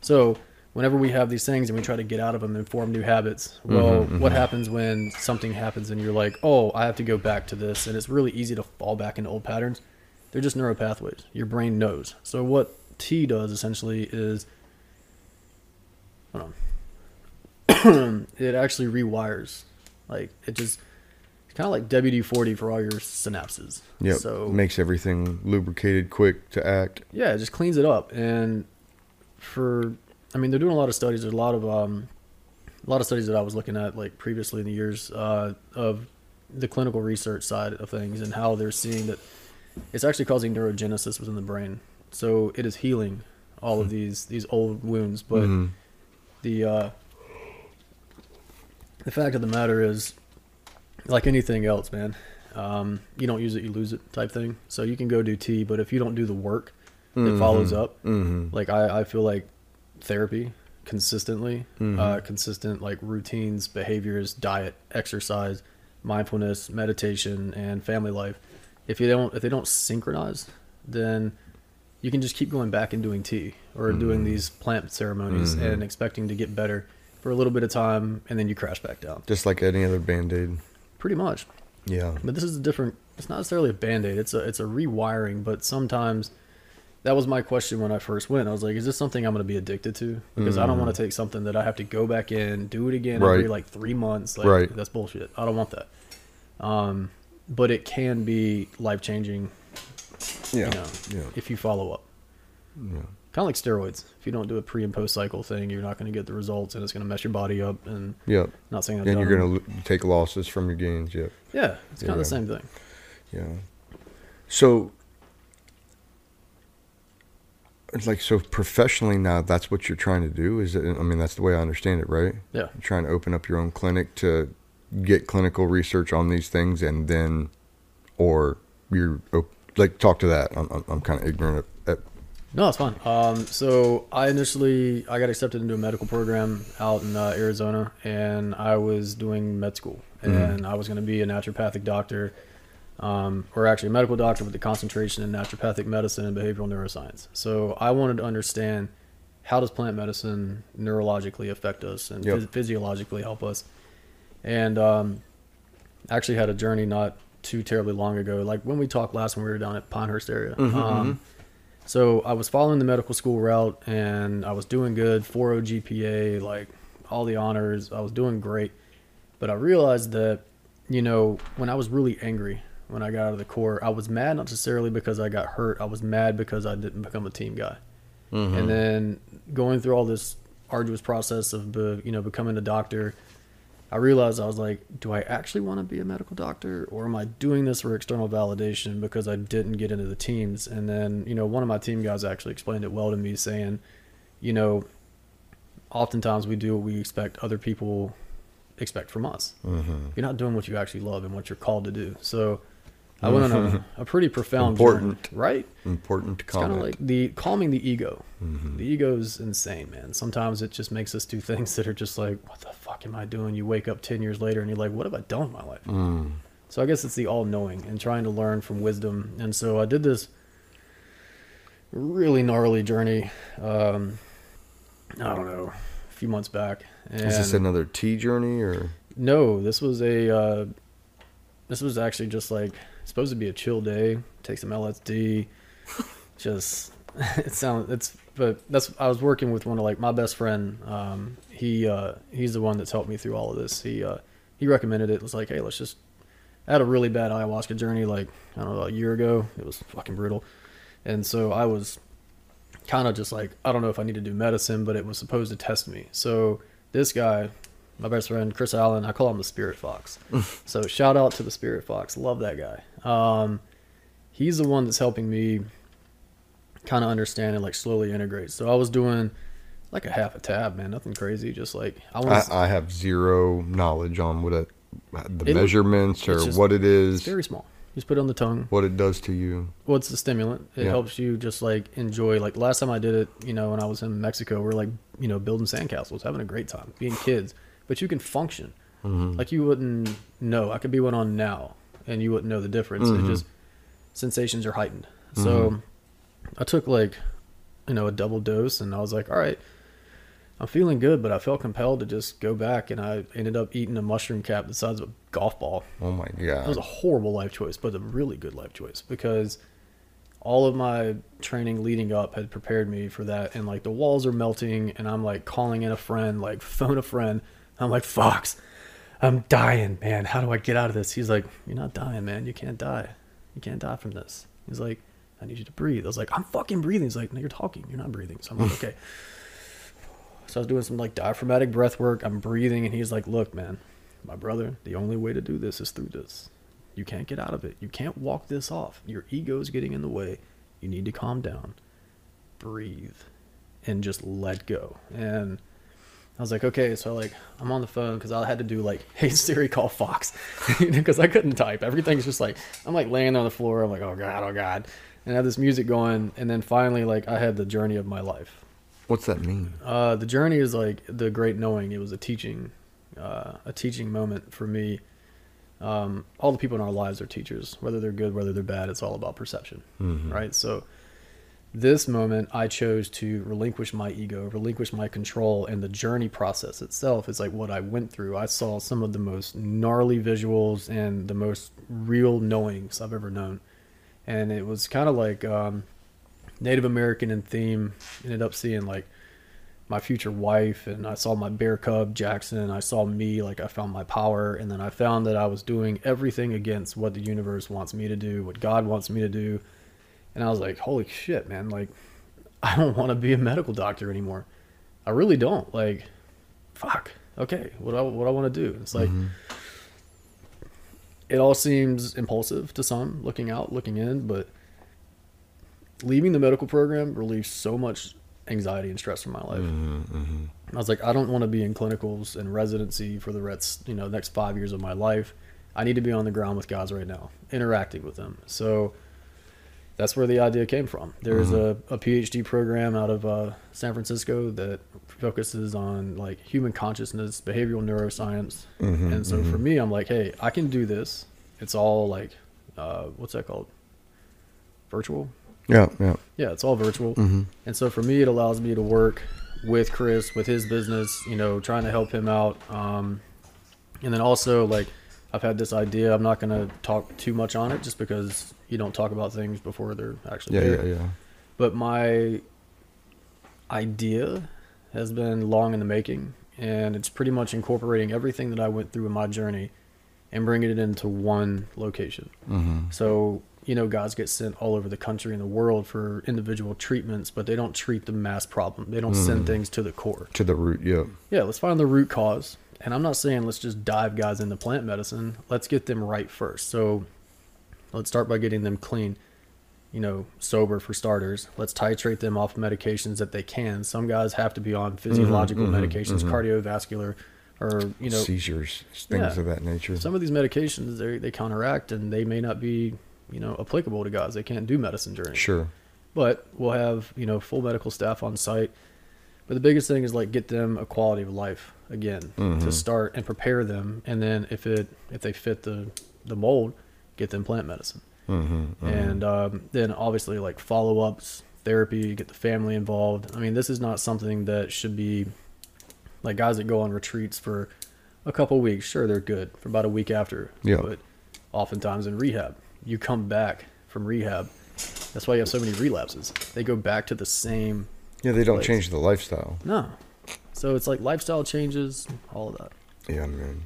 So whenever we have these things and we try to get out of them and form new habits, well, what happens when something happens and you're like, oh, I have to go back to this, and it's really easy to fall back into old patterns. They're just neuropathways. Your brain knows. So what T does essentially is, hold on, it actually rewires. Like it just, it's kind of like WD forty for all your synapses. Yeah. So makes everything lubricated, quick to act. yeah, it just cleans it up. And for, I mean, they're doing a lot of studies. There's a lot of um, a lot of studies that I was looking at like previously in the years uh, of the clinical research side of things and how they're seeing that it's actually causing neurogenesis within the brain. So it is healing all of these these old wounds. But Mhm. the uh, the fact of the matter is, like anything else, man, um, you don't use it, you lose it, type thing. So you can go do tea, but if you don't do the work that follows up, Mm-hmm. like I, I feel like therapy consistently, Mm-hmm. uh, consistent like routines, behaviors, diet, exercise, mindfulness, meditation, and family life. If you don't if they don't synchronize, then you can just keep going back and doing tea or doing mm. these plant ceremonies mm-hmm. and expecting to get better for a little bit of time, and then you crash back down. Just like any other band aid. Pretty much. Yeah. But this is a different. It's not necessarily a band aid. It's a it's a rewiring. But sometimes that was my question when I first went. I was like, is this something I'm going to be addicted to? Because I don't want to mm. take something that I have to go back in, do it again every like three months. Like, Right. That's bullshit. I don't want that. Um, but it can be life changing. Yeah. You know, yeah. if you follow up. Yeah. Kind of like steroids. If you don't do a pre and post cycle thing, you're not going to get the results, and it's going to mess your body up. And Yep. not saying I've And you're going to take losses from your gains. Yep. yeah, it's kind of Yeah. the same thing. Yeah. So, it's like, so professionally now, that's what you're trying to do? Is it, I mean, that's the way I understand it, right? Yeah. You're trying to open up your own clinic to get clinical research on these things and then, or you're, like, talk to that. I'm, I'm, I'm kind of ignorant of, No, it's fine. Um, so I initially I got accepted into a medical program out in uh, Arizona, and I was doing med school, and I was going to be a naturopathic doctor, um, or actually a medical doctor with a concentration in naturopathic medicine and behavioral neuroscience. So I wanted to understand how does plant medicine neurologically affect us and Yep. phys- physiologically help us, and um, actually had a journey not too terribly long ago, like when we talked last when we were down at Pinehurst area. um, so I was following the medical school route and I was doing good, 4.0 GPA, like all the honors. I was doing great. But I realized that, you know, when I was really angry when I got out of the Corps, I was mad not necessarily because I got hurt. I was mad because I didn't become a team guy. And then going through all this arduous process of, you know, becoming a doctor, I realized I was like, do I actually want to be a medical doctor or am I doing this for external validation because I didn't get into the teams? And then, you know, one of my team guys actually explained it well to me saying, you know, oftentimes we do what we expect other people expect from us. Mm-hmm. You're not doing what you actually love and what you're called to do. So I went on a, a pretty profound Important. journey, right? important It's kind of like the calming the ego. Mhm. The ego's insane, man. Sometimes it just makes us do things that are just like, what the fuck am I doing? You wake up 10 years later and you're like, what have I done with my life? Mm. So I guess it's the all knowing and trying to learn from wisdom. And so I did this really gnarly journey. Um, I don't know, a few months back. And Is this another tea journey or? no, this was a. Uh, this was actually just like supposed to be a chill day. Take some LSD. just it sounds it's but that's I was working with one of like my best friend. Um, he uh, he's the one that's helped me through all of this. He uh, he recommended it. It was like, hey, let's just. I had a really bad ayahuasca journey like I don't know a year ago. It was fucking brutal, and so I was kind of just like I don't know if I need to do medicine, but it was supposed to test me. So this guy, my best friend Chris Allen, I call him the Spirit Fox. so shout out to the Spirit Fox, love that guy. Um, he's the one that's helping me kind of understand and like slowly integrate. So I was doing like a half a tab, man, nothing crazy, just like I I, I have zero knowledge on what it, the It- measurements or just- what it is, very small. You just put it on the tongue. what it does to you. Well, it's a stimulant. It Yeah. helps you just like enjoy. Like last time I did it, you know, when I was in Mexico, we are like, you know, building sandcastles, having a great time, being kids. But you can function Mm-hmm. like you wouldn't know. I could be one on now, and you wouldn't know the difference. Mhm. It just sensations are heightened. So I took like, you know, a double dose, and I was like, all right, I'm feeling good, but I felt compelled to just go back, and I ended up eating a mushroom cap the size of a golf ball. Oh my god! That was a horrible life choice, but a really good life choice because all of my training leading up had prepared me for that. And like the walls are melting, and I'm like calling in a friend, like phone a friend. I'm like, Fox, I'm dying, man. How do I get out of this? He's like, You're not dying, man. You can't die. You can't die from this. He's like, I need you to breathe. I was like, I'm fucking breathing. He's like, No, you're talking. You're not breathing. So I'm like, Okay. So I was doing some like diaphragmatic breath work. I'm breathing, and he's like, Look, man, my brother, the only way to do this is through this. You can't get out of it. You can't walk this off. Your ego's getting in the way. You need to calm down, breathe, and just let go. And I was like, okay, so like I'm on the phone because I had to do like, hey Siri, call Fox, because I couldn't type. Everything's just like I'm like laying on the floor. I'm like, oh god, oh god, and I have this music going, and then finally like I had the journey of my life. What's that mean? Uh, the journey is like the great knowing. It was a teaching, uh, a teaching moment for me um, all the people in our lives are teachers. Whether they're good, whether they're bad, it's all about perception, right? So, this moment, I chose to relinquish my ego, relinquish my control, and the journey process itself is like what I went through. I saw some of the most gnarly visuals and the most real knowings I've ever known, and it was kind of like um, Native American in theme. Ended up seeing like my future wife and I saw my bear cub Jackson. I saw me like I found my power and then I found that I was doing everything against what the universe wants me to do, what God wants me to do. And I was like, "Holy shit, man. Like I don't want to be a medical doctor anymore. I really don't. Like fuck. Okay. What I what I want to do." It's like mm-hmm. it all seems impulsive to some looking out, looking in, but leaving the medical program relieved so much anxiety and stress from my life. Mm-hmm, mm-hmm. I was like, I don't want to be in clinicals and residency for the rest, you know, next five years of my life. I need to be on the ground with guys right now, interacting with them. So that's where the idea came from. There's a, a PhD program out of uh, San Francisco that focuses on like human consciousness, behavioral neuroscience. and so for me, I'm like, hey, I can do this. It's all like, uh, what's that called? Virtual? Yeah, yeah. Yeah, it's all virtual. And so for me, it allows me to work with Chris, with his business, you know, trying to help him out. Um, and then also, like, I've had this idea. I'm not going to talk too much on it just because you don't talk about things before they're actually Yeah, there. yeah, yeah. But my idea has been long in the making, and it's pretty much incorporating everything that I went through in my journey and bringing it into one location. Mm-hmm. So, you know, guys get sent all over the country and the world for individual treatments, but they don't treat the mass problem. They don't send mm. things to the core. To the root, yeah. Yeah, let's find the root cause. And I'm not saying let's just dive guys into plant medicine. Let's get them right first. So let's start by getting them clean, you know, sober for starters. Let's titrate them off medications that they can. Some guys have to be on mm-hmm, physiological mm-hmm, medications, mm-hmm. cardiovascular, or, you know, Seizures, things Yeah. of that nature. some of these medications they, they counteract and they may not be, you know, applicable to guys. They can't do medicine during. Sure. But we'll have, you know, full medical staff on site. But the biggest thing is like get them a quality of life again to start and prepare them, and then if it if they fit the the mold, get them plant medicine, and um, then obviously like follow ups, therapy, get the family involved. I mean, this is not something that should be like guys that go on retreats for a couple weeks. Sure, they're good for about a week after, Yeah. but oftentimes in rehab, you come back from rehab. That's why you have so many relapses. They go back to the same Yeah, they don't place. change the lifestyle. no. So it's like lifestyle changes, all of that. Yeah, man.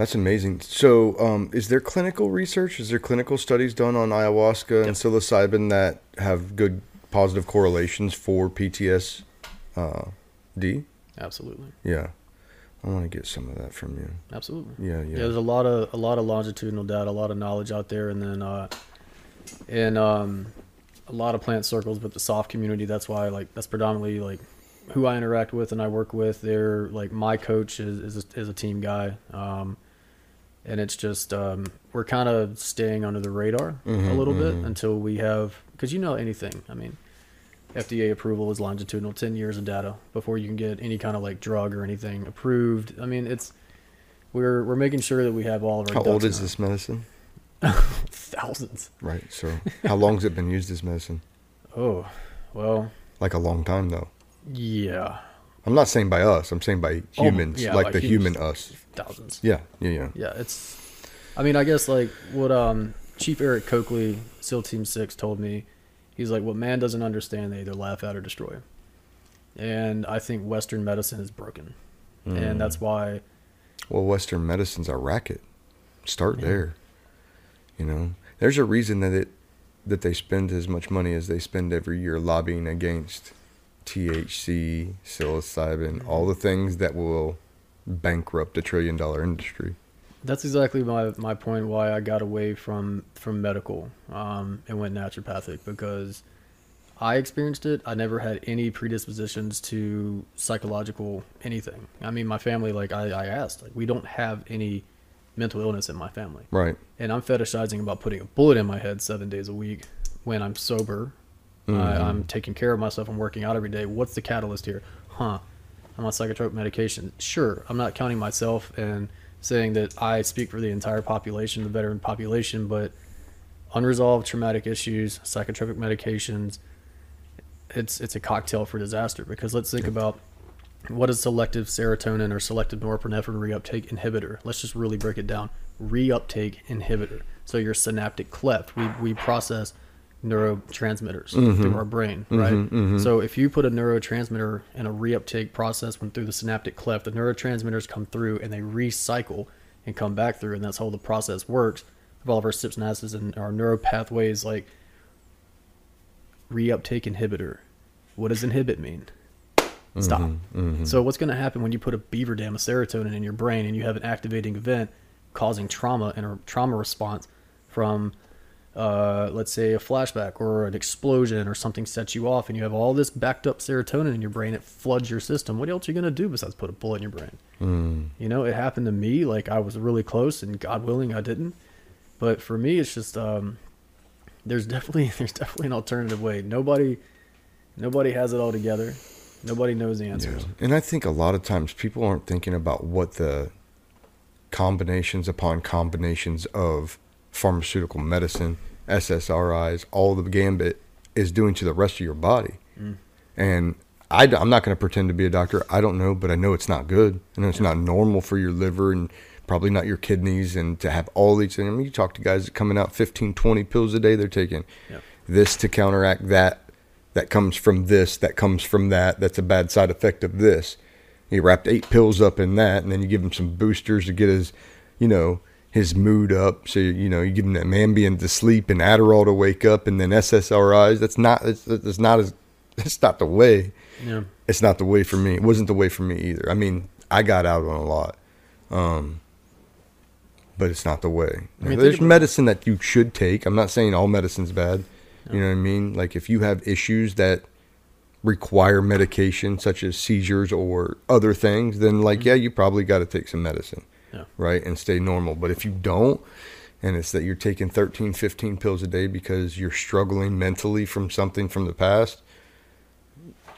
That's amazing. So, um, is there clinical research? Is there clinical studies done on ayahuasca and psilocybin that have good positive correlations for PTSD? Uh, Absolutely, yeah, I want to get some of that from you. absolutely. Yeah, Yeah, yeah. there's a lot of a lot of longitudinal data, a lot of knowledge out there, and then uh, in um, a lot of plant circles, but the SOF community. That's why like that's predominantly like who I interact with and I work with. They're like my coach is is a, is a team guy, um, and it's just um, we're kind of staying under the radar a little bit until we have because you know anything. I mean. FDA approval is longitudinal, 10 years of data before you can get any kind of like drug or anything approved. I mean, it's we're we're making sure that we have all of our How old is in this medicine? Thousands. Right. So, how long has it been used as medicine? Oh, well, Like a long time, though. yeah, I'm not saying by us. I'm saying by Oh, humans, yeah, like by the humans. human us. thousands. Yeah, yeah, yeah. Yeah, it's. I mean, I guess like what um Chief Eric Coakley, SEAL Team Six, told me. He's like, what man doesn't understand, they either laugh at or destroy. And I think Western medicine is broken, and that's why Well, Western medicine's a racket. Start there. You know, there's a reason that it that they spend as much money as they spend every year lobbying against THC, psilocybin, all the things that will bankrupt a trillion dollar industry. That's exactly my, my point why I got away from from medical um, and went naturopathic because I experienced it. I never had any predispositions to psychological anything. I mean, my family, like I, I asked, like we don't have any mental illness in my family, Right. and I'm fetishizing about putting a bullet in my head seven days a week when I'm sober. I, mm-hmm. I'm taking care of myself. I'm working out every day. What's the catalyst here? Huh? I'm on psychotropic medication. Sure, I'm not counting myself and saying that I speak for the entire population, the veteran population, but unresolved traumatic issues, psychotropic medications, it's it's a cocktail for disaster because let's think about what is selective serotonin or selective norepinephrine reuptake inhibitor. Let's just really break it down. Reuptake inhibitor. So your synaptic cleft, we we process neurotransmitters mm-hmm. through our brain, mm-hmm. right? Mm-hmm. So if you put a neurotransmitter in a reuptake process when through the synaptic cleft, the neurotransmitters come through and they recycle and come back through, and that's how the process works of all of our synapses and our neuropathways like reuptake inhibitor. What does inhibit mean? Stop. So what's going to happen when you put a beaver dam of serotonin in your brain and you have an activating event causing trauma and a trauma response from uh, let's say a flashback or an explosion or something sets you off and you have all this backed up serotonin in your brain it floods your system. What else are you going to do besides put a bullet in your brain? You know it happened to me like i was really close and god willing i didn't. But for me it's just um, there's definitely there's definitely an alternative way. Nobody nobody has it all together. Nobody knows the answers. And I think a lot of times people aren't thinking about what the combinations upon combinations of pharmaceutical medicine, SSRIs, all the gambit is doing to the rest of your body. Mm. And I, am not going to pretend to be a doctor. I don't know, but I know it's not good. I know it's not normal for your liver and probably not your kidneys and to have all these things. I mean, you talk to guys coming out 15, 20 pills a day they're taking. Yep. This to counteract that, that comes from this, that comes from that, that's a bad side effect of this. He wrapped eight pills up in that, and then you give him some boosters to get his, you know, his mood up. So you know, you give him that Ambien to sleep and Adderall to wake up, and then SSRIs. That's not. That's, that's not as. It's not the way. yeah It's not the way for me. It wasn't the way for me either. I mean, I got out on a lot, um, but it's not the way. I mean, There's medicine that you should take. I'm not saying all medicine's bad. You know what I mean? Like if you have issues that require medication, such as seizures or other things, then like yeah, you probably got to take some medicine, Mm-hmm. Yeah. right, and stay normal. But if you don't, and it's that you're taking 13, 15 pills a day because you're struggling mentally from something from the past,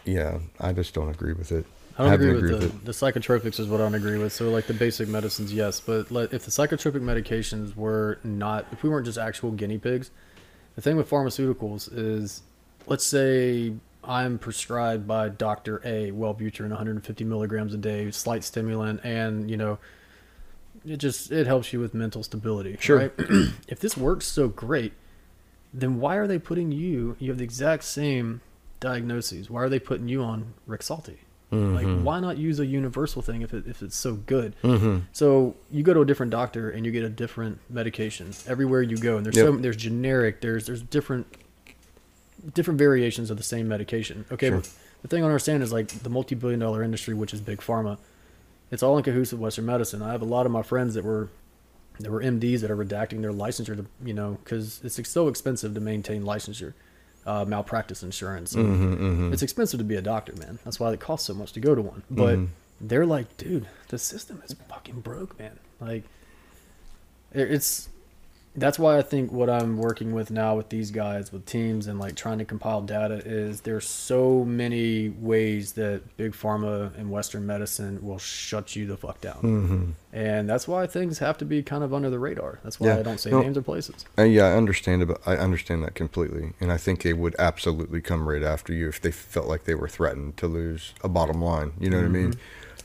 yeah, I just don't agree with it. I don't haven't agree with the, the psychotropics is what I don't agree with. So like the basic medicines, yes, but let, if the psychotropic medications were not, if we weren't just actual guinea pigs, the thing with pharmaceuticals is, let's say I'm prescribed by Doctor A Wellbutrin 150 milligrams a day, slight stimulant, and you know, it just it helps you with mental stability. Sure. Right? if this works so great, then why are they putting you? You have the exact same diagnoses. Why are they putting you on Rexulti? Like, mm-hmm. why not use a universal thing if it if it's so good? Mm-hmm. So you go to a different doctor and you get a different medication everywhere you go, and there's so there's generic, there's there's different different variations of the same medication. Okay, Sure. the thing I understand is like the multi-billion dollar industry, which is big pharma. It's all in cahoots with Western medicine. I have a lot of my friends that were that were MDs that are redacting their licensure to you know because it's so expensive to maintain licensure, uh, malpractice insurance. and It's expensive to be a doctor, man. That's why it costs so much to go to one. But mm-hmm. they're like, dude, the system is fucking broke, man. Like, it's that's why I think what I'm working with now with these guys, with teams, and like trying to compile data is there's so many ways that big pharma and Western medicine will shut you the fuck down, and that's why things have to be kind of under the radar. That's why Yeah. I don't say names or places. Uh, yeah, I understand about I understand that completely, and I think they would absolutely come right after you if they felt like they were threatened to lose a bottom line. You know what I mean?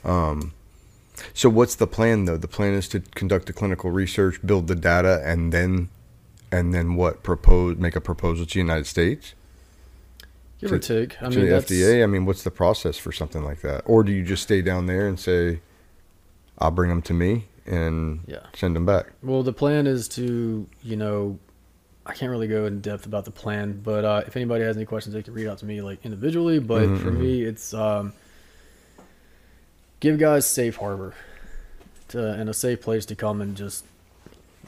Um, so what's the plan though? The plan is to conduct the clinical research, build the data, and then, and then what? Propose, make a proposal to the United States Give To- or take. I to mean, the that's, FDA. I mean, what's the process for something like that? Or do you just stay down there and say, "I'll bring them to me and Yeah. send them back"? Well, the plan is to, you know, I can't really go in depth about the plan, but uh, if anybody has any questions, they can reach out to me like individually. But Mhm, for me, it's um, give guys safe harbor to, and a safe place to come and just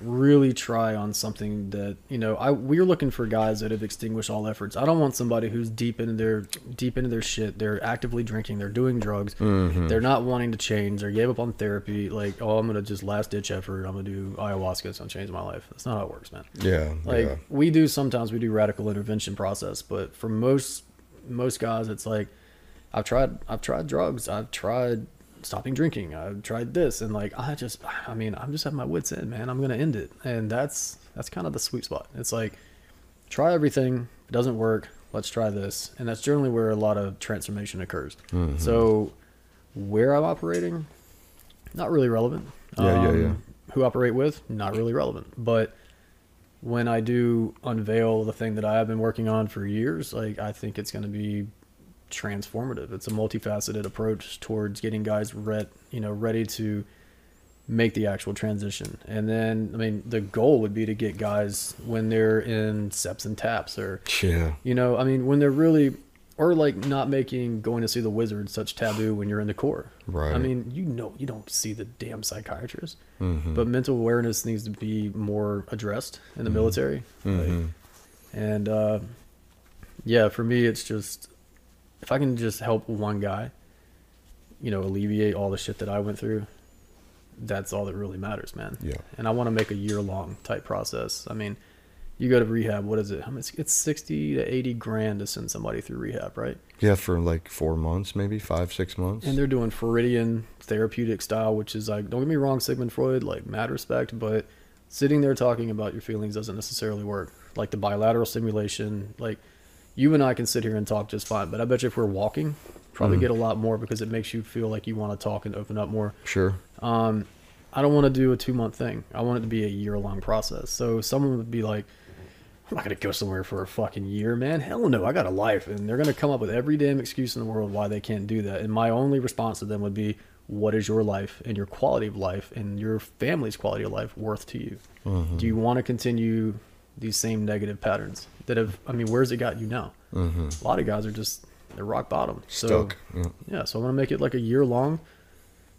really try on something that you know I we're looking for guys that have extinguished all efforts. I don't want somebody who's deep into their deep into their shit. They're actively drinking, they're doing drugs, mm-hmm. they're not wanting to change, they gave up on therapy, like, oh I'm gonna just last ditch effort, I'm gonna do ayahuasca, it's gonna change my life. That's not how it works, man. Yeah, Like yeah. we do sometimes we do radical intervention process, but for most most guys it's like I've tried I've tried drugs, I've tried stopping drinking. I've tried this, and like I just, I mean, I'm just at my wits end, man. I'm gonna end it, and that's that's kind of the sweet spot. It's like try everything. If it doesn't work. Let's try this, and that's generally where a lot of transformation occurs. Mm-hmm. So where I'm operating, not really relevant. Yeah, yeah, um, yeah. Who operate with, not really relevant. But when I do unveil the thing that I have been working on for years, like I think it's going to be transformative. It's a multifaceted approach towards getting guys re- you know, ready to make the actual transition. And then, I mean, the goal would be to get guys when they're in seps and taps or Yeah. you know, I mean, when they're really, or like not making going to see the wizard such taboo when you're in the Corps. Right. I mean, you know, you don't see the damn psychiatrist, Mm-hmm. but mental awareness needs to be more addressed in the military. Mm-hmm. Like, and uh, yeah, for me, it's just if I can just help one guy, you know, alleviate all the shit that I went through. That's all that really matters, man. Yeah. And I want to make a year long type process. I mean, you go to rehab. What is it? How much? It's sixty to eighty grand to send somebody through rehab, right? Yeah, for like four months, maybe five, six months. And they're doing Freudian therapeutic style, which is like, don't get me wrong, Sigmund Freud, like mad respect, but sitting there talking about your feelings doesn't necessarily work. Like the bilateral stimulation, like you and I can sit here and talk just fine, but I bet you if we're walking, probably get a lot more because it makes you feel like you want to talk and open up more. sure. Um, I don't want to do a two month thing. I want it to be a year long process. So someone would be like, I'm not gonna go somewhere for a fucking year, man. Hell no, I got a life, and they're gonna come up with every damn excuse in the world why they can't do that. And my only response to them would be, what is your life and your quality of life and your family's quality of life worth to you? Do you want to continue these same negative patterns that have? I mean, where's it got you now? A lot of guys are just they're rock bottom. So, Yeah. yeah, so I want to make it like a year long.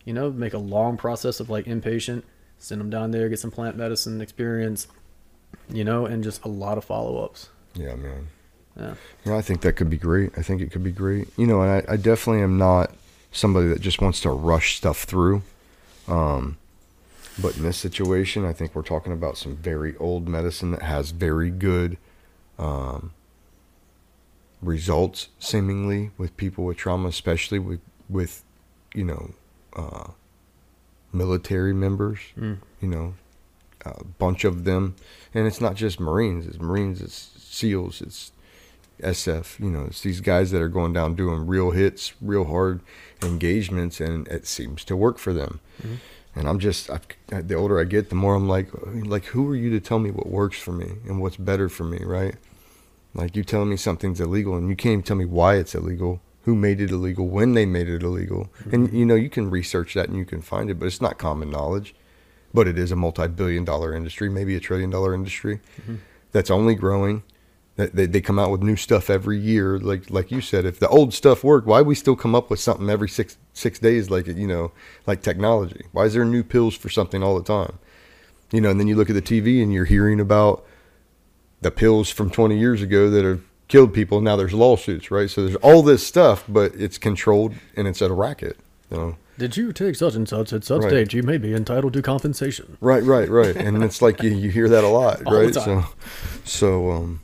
You know, make a long process of like inpatient, send them down there, get some plant medicine experience. You know, and just a lot of follow ups. Yeah, man. Yeah. Yeah, I think that could be great. I think it could be great. You know, and I, I definitely am not somebody that just wants to rush stuff through. Um, but in this situation, I think we're talking about some very old medicine that has very good um, results, seemingly, with people with trauma, especially with, with you know, uh, military members. Mm. You know, a bunch of them. And it's not just Marines, it's Marines, it's SEALs, it's SF. You know, it's these guys that are going down doing real hits, real hard engagements, and it seems to work for them. And I'm just, I've, the older I get, the more I'm like, like, who are you to tell me what works for me and what's better for me, right? Like you telling me something's illegal, and you can't even tell me why it's illegal, who made it illegal, when they made it illegal, and mm-hmm. you know you can research that and you can find it, but it's not common knowledge. But it is a multi-billion-dollar industry, maybe a trillion-dollar industry, mm-hmm. that's only growing. They, they come out with new stuff every year, like like you said. If the old stuff worked, why we still come up with something every six six days, like you know, like technology? Why is there new pills for something all the time? You know, and then you look at the TV and you're hearing about the pills from 20 years ago that have killed people. Now there's lawsuits, right? So there's all this stuff, but it's controlled and it's a racket. You know? Did you take such and such at such Right. date? You may be entitled to compensation. Right, right, right. And it's like you, you hear that a lot, All right? So, so, um,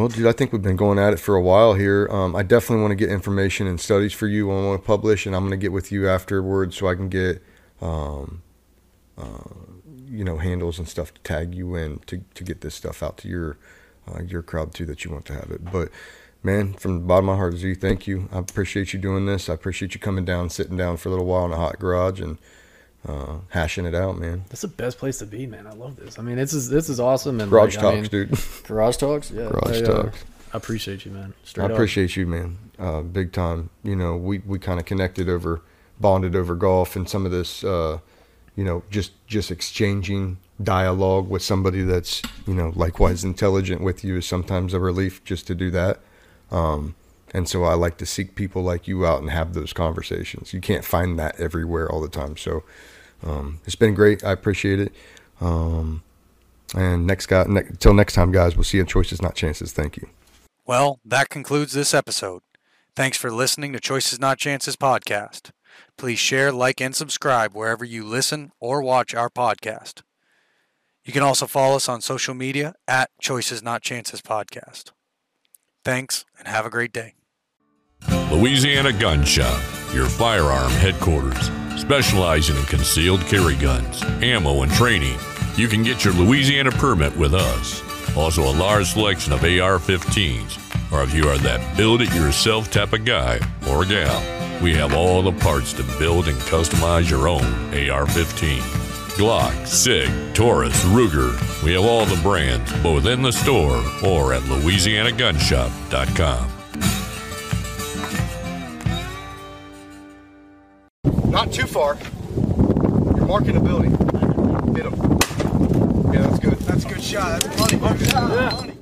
well, dude, I think we've been going at it for a while here. Um, I definitely want to get information and studies for you. I want to publish, and I'm going to get with you afterwards so I can get, um, uh, you know, handles and stuff to tag you in to, to get this stuff out to your, uh, your crowd too that you want to have it. But man, from the bottom of my heart, Z, thank you. I appreciate you doing this. I appreciate you coming down, sitting down for a little while in a hot garage and uh, hashing it out, man. That's the best place to be, man. I love this. I mean, this is this is awesome. And Garage like, talks, I mean, dude. Garage talks. Yeah. Garage I, uh, talks. I appreciate you, man. Straight I up. appreciate you, man. Uh, big time. You know, we, we kind of connected over, bonded over golf and some of this, uh, you know, just, just exchanging dialogue with somebody that's, you know, likewise intelligent with you is sometimes a relief just to do that. Um, and so I like to seek people like you out and have those conversations. You can't find that everywhere all the time. So, um, it's been great. I appreciate it. Um, and next guy, ne- next time, guys, we'll see you in Choices, Not Chances. Thank you. Well, that concludes this episode. Thanks for listening to Choices Not Chances podcast. Please share, like, and subscribe wherever you listen or watch our podcast. You can also follow us on social media at Choices Not Chances podcast. Thanks and have a great day. Louisiana Gun Shop. your firearm headquarters, specializing in concealed carry guns, ammo, and training. You can get your Louisiana permit with us. Also, a large selection of AR 15s, or if you are that build it yourself type of guy or gal, we have all the parts to build and customize your own AR 15. Glock, SIG, Taurus, Ruger. We have all the brands, both in the store or at LouisianaGunShop.com. Not too far. You're marking the building. Hit him. Yeah, that's good. That's a good shot. That's money. Good shot. Money.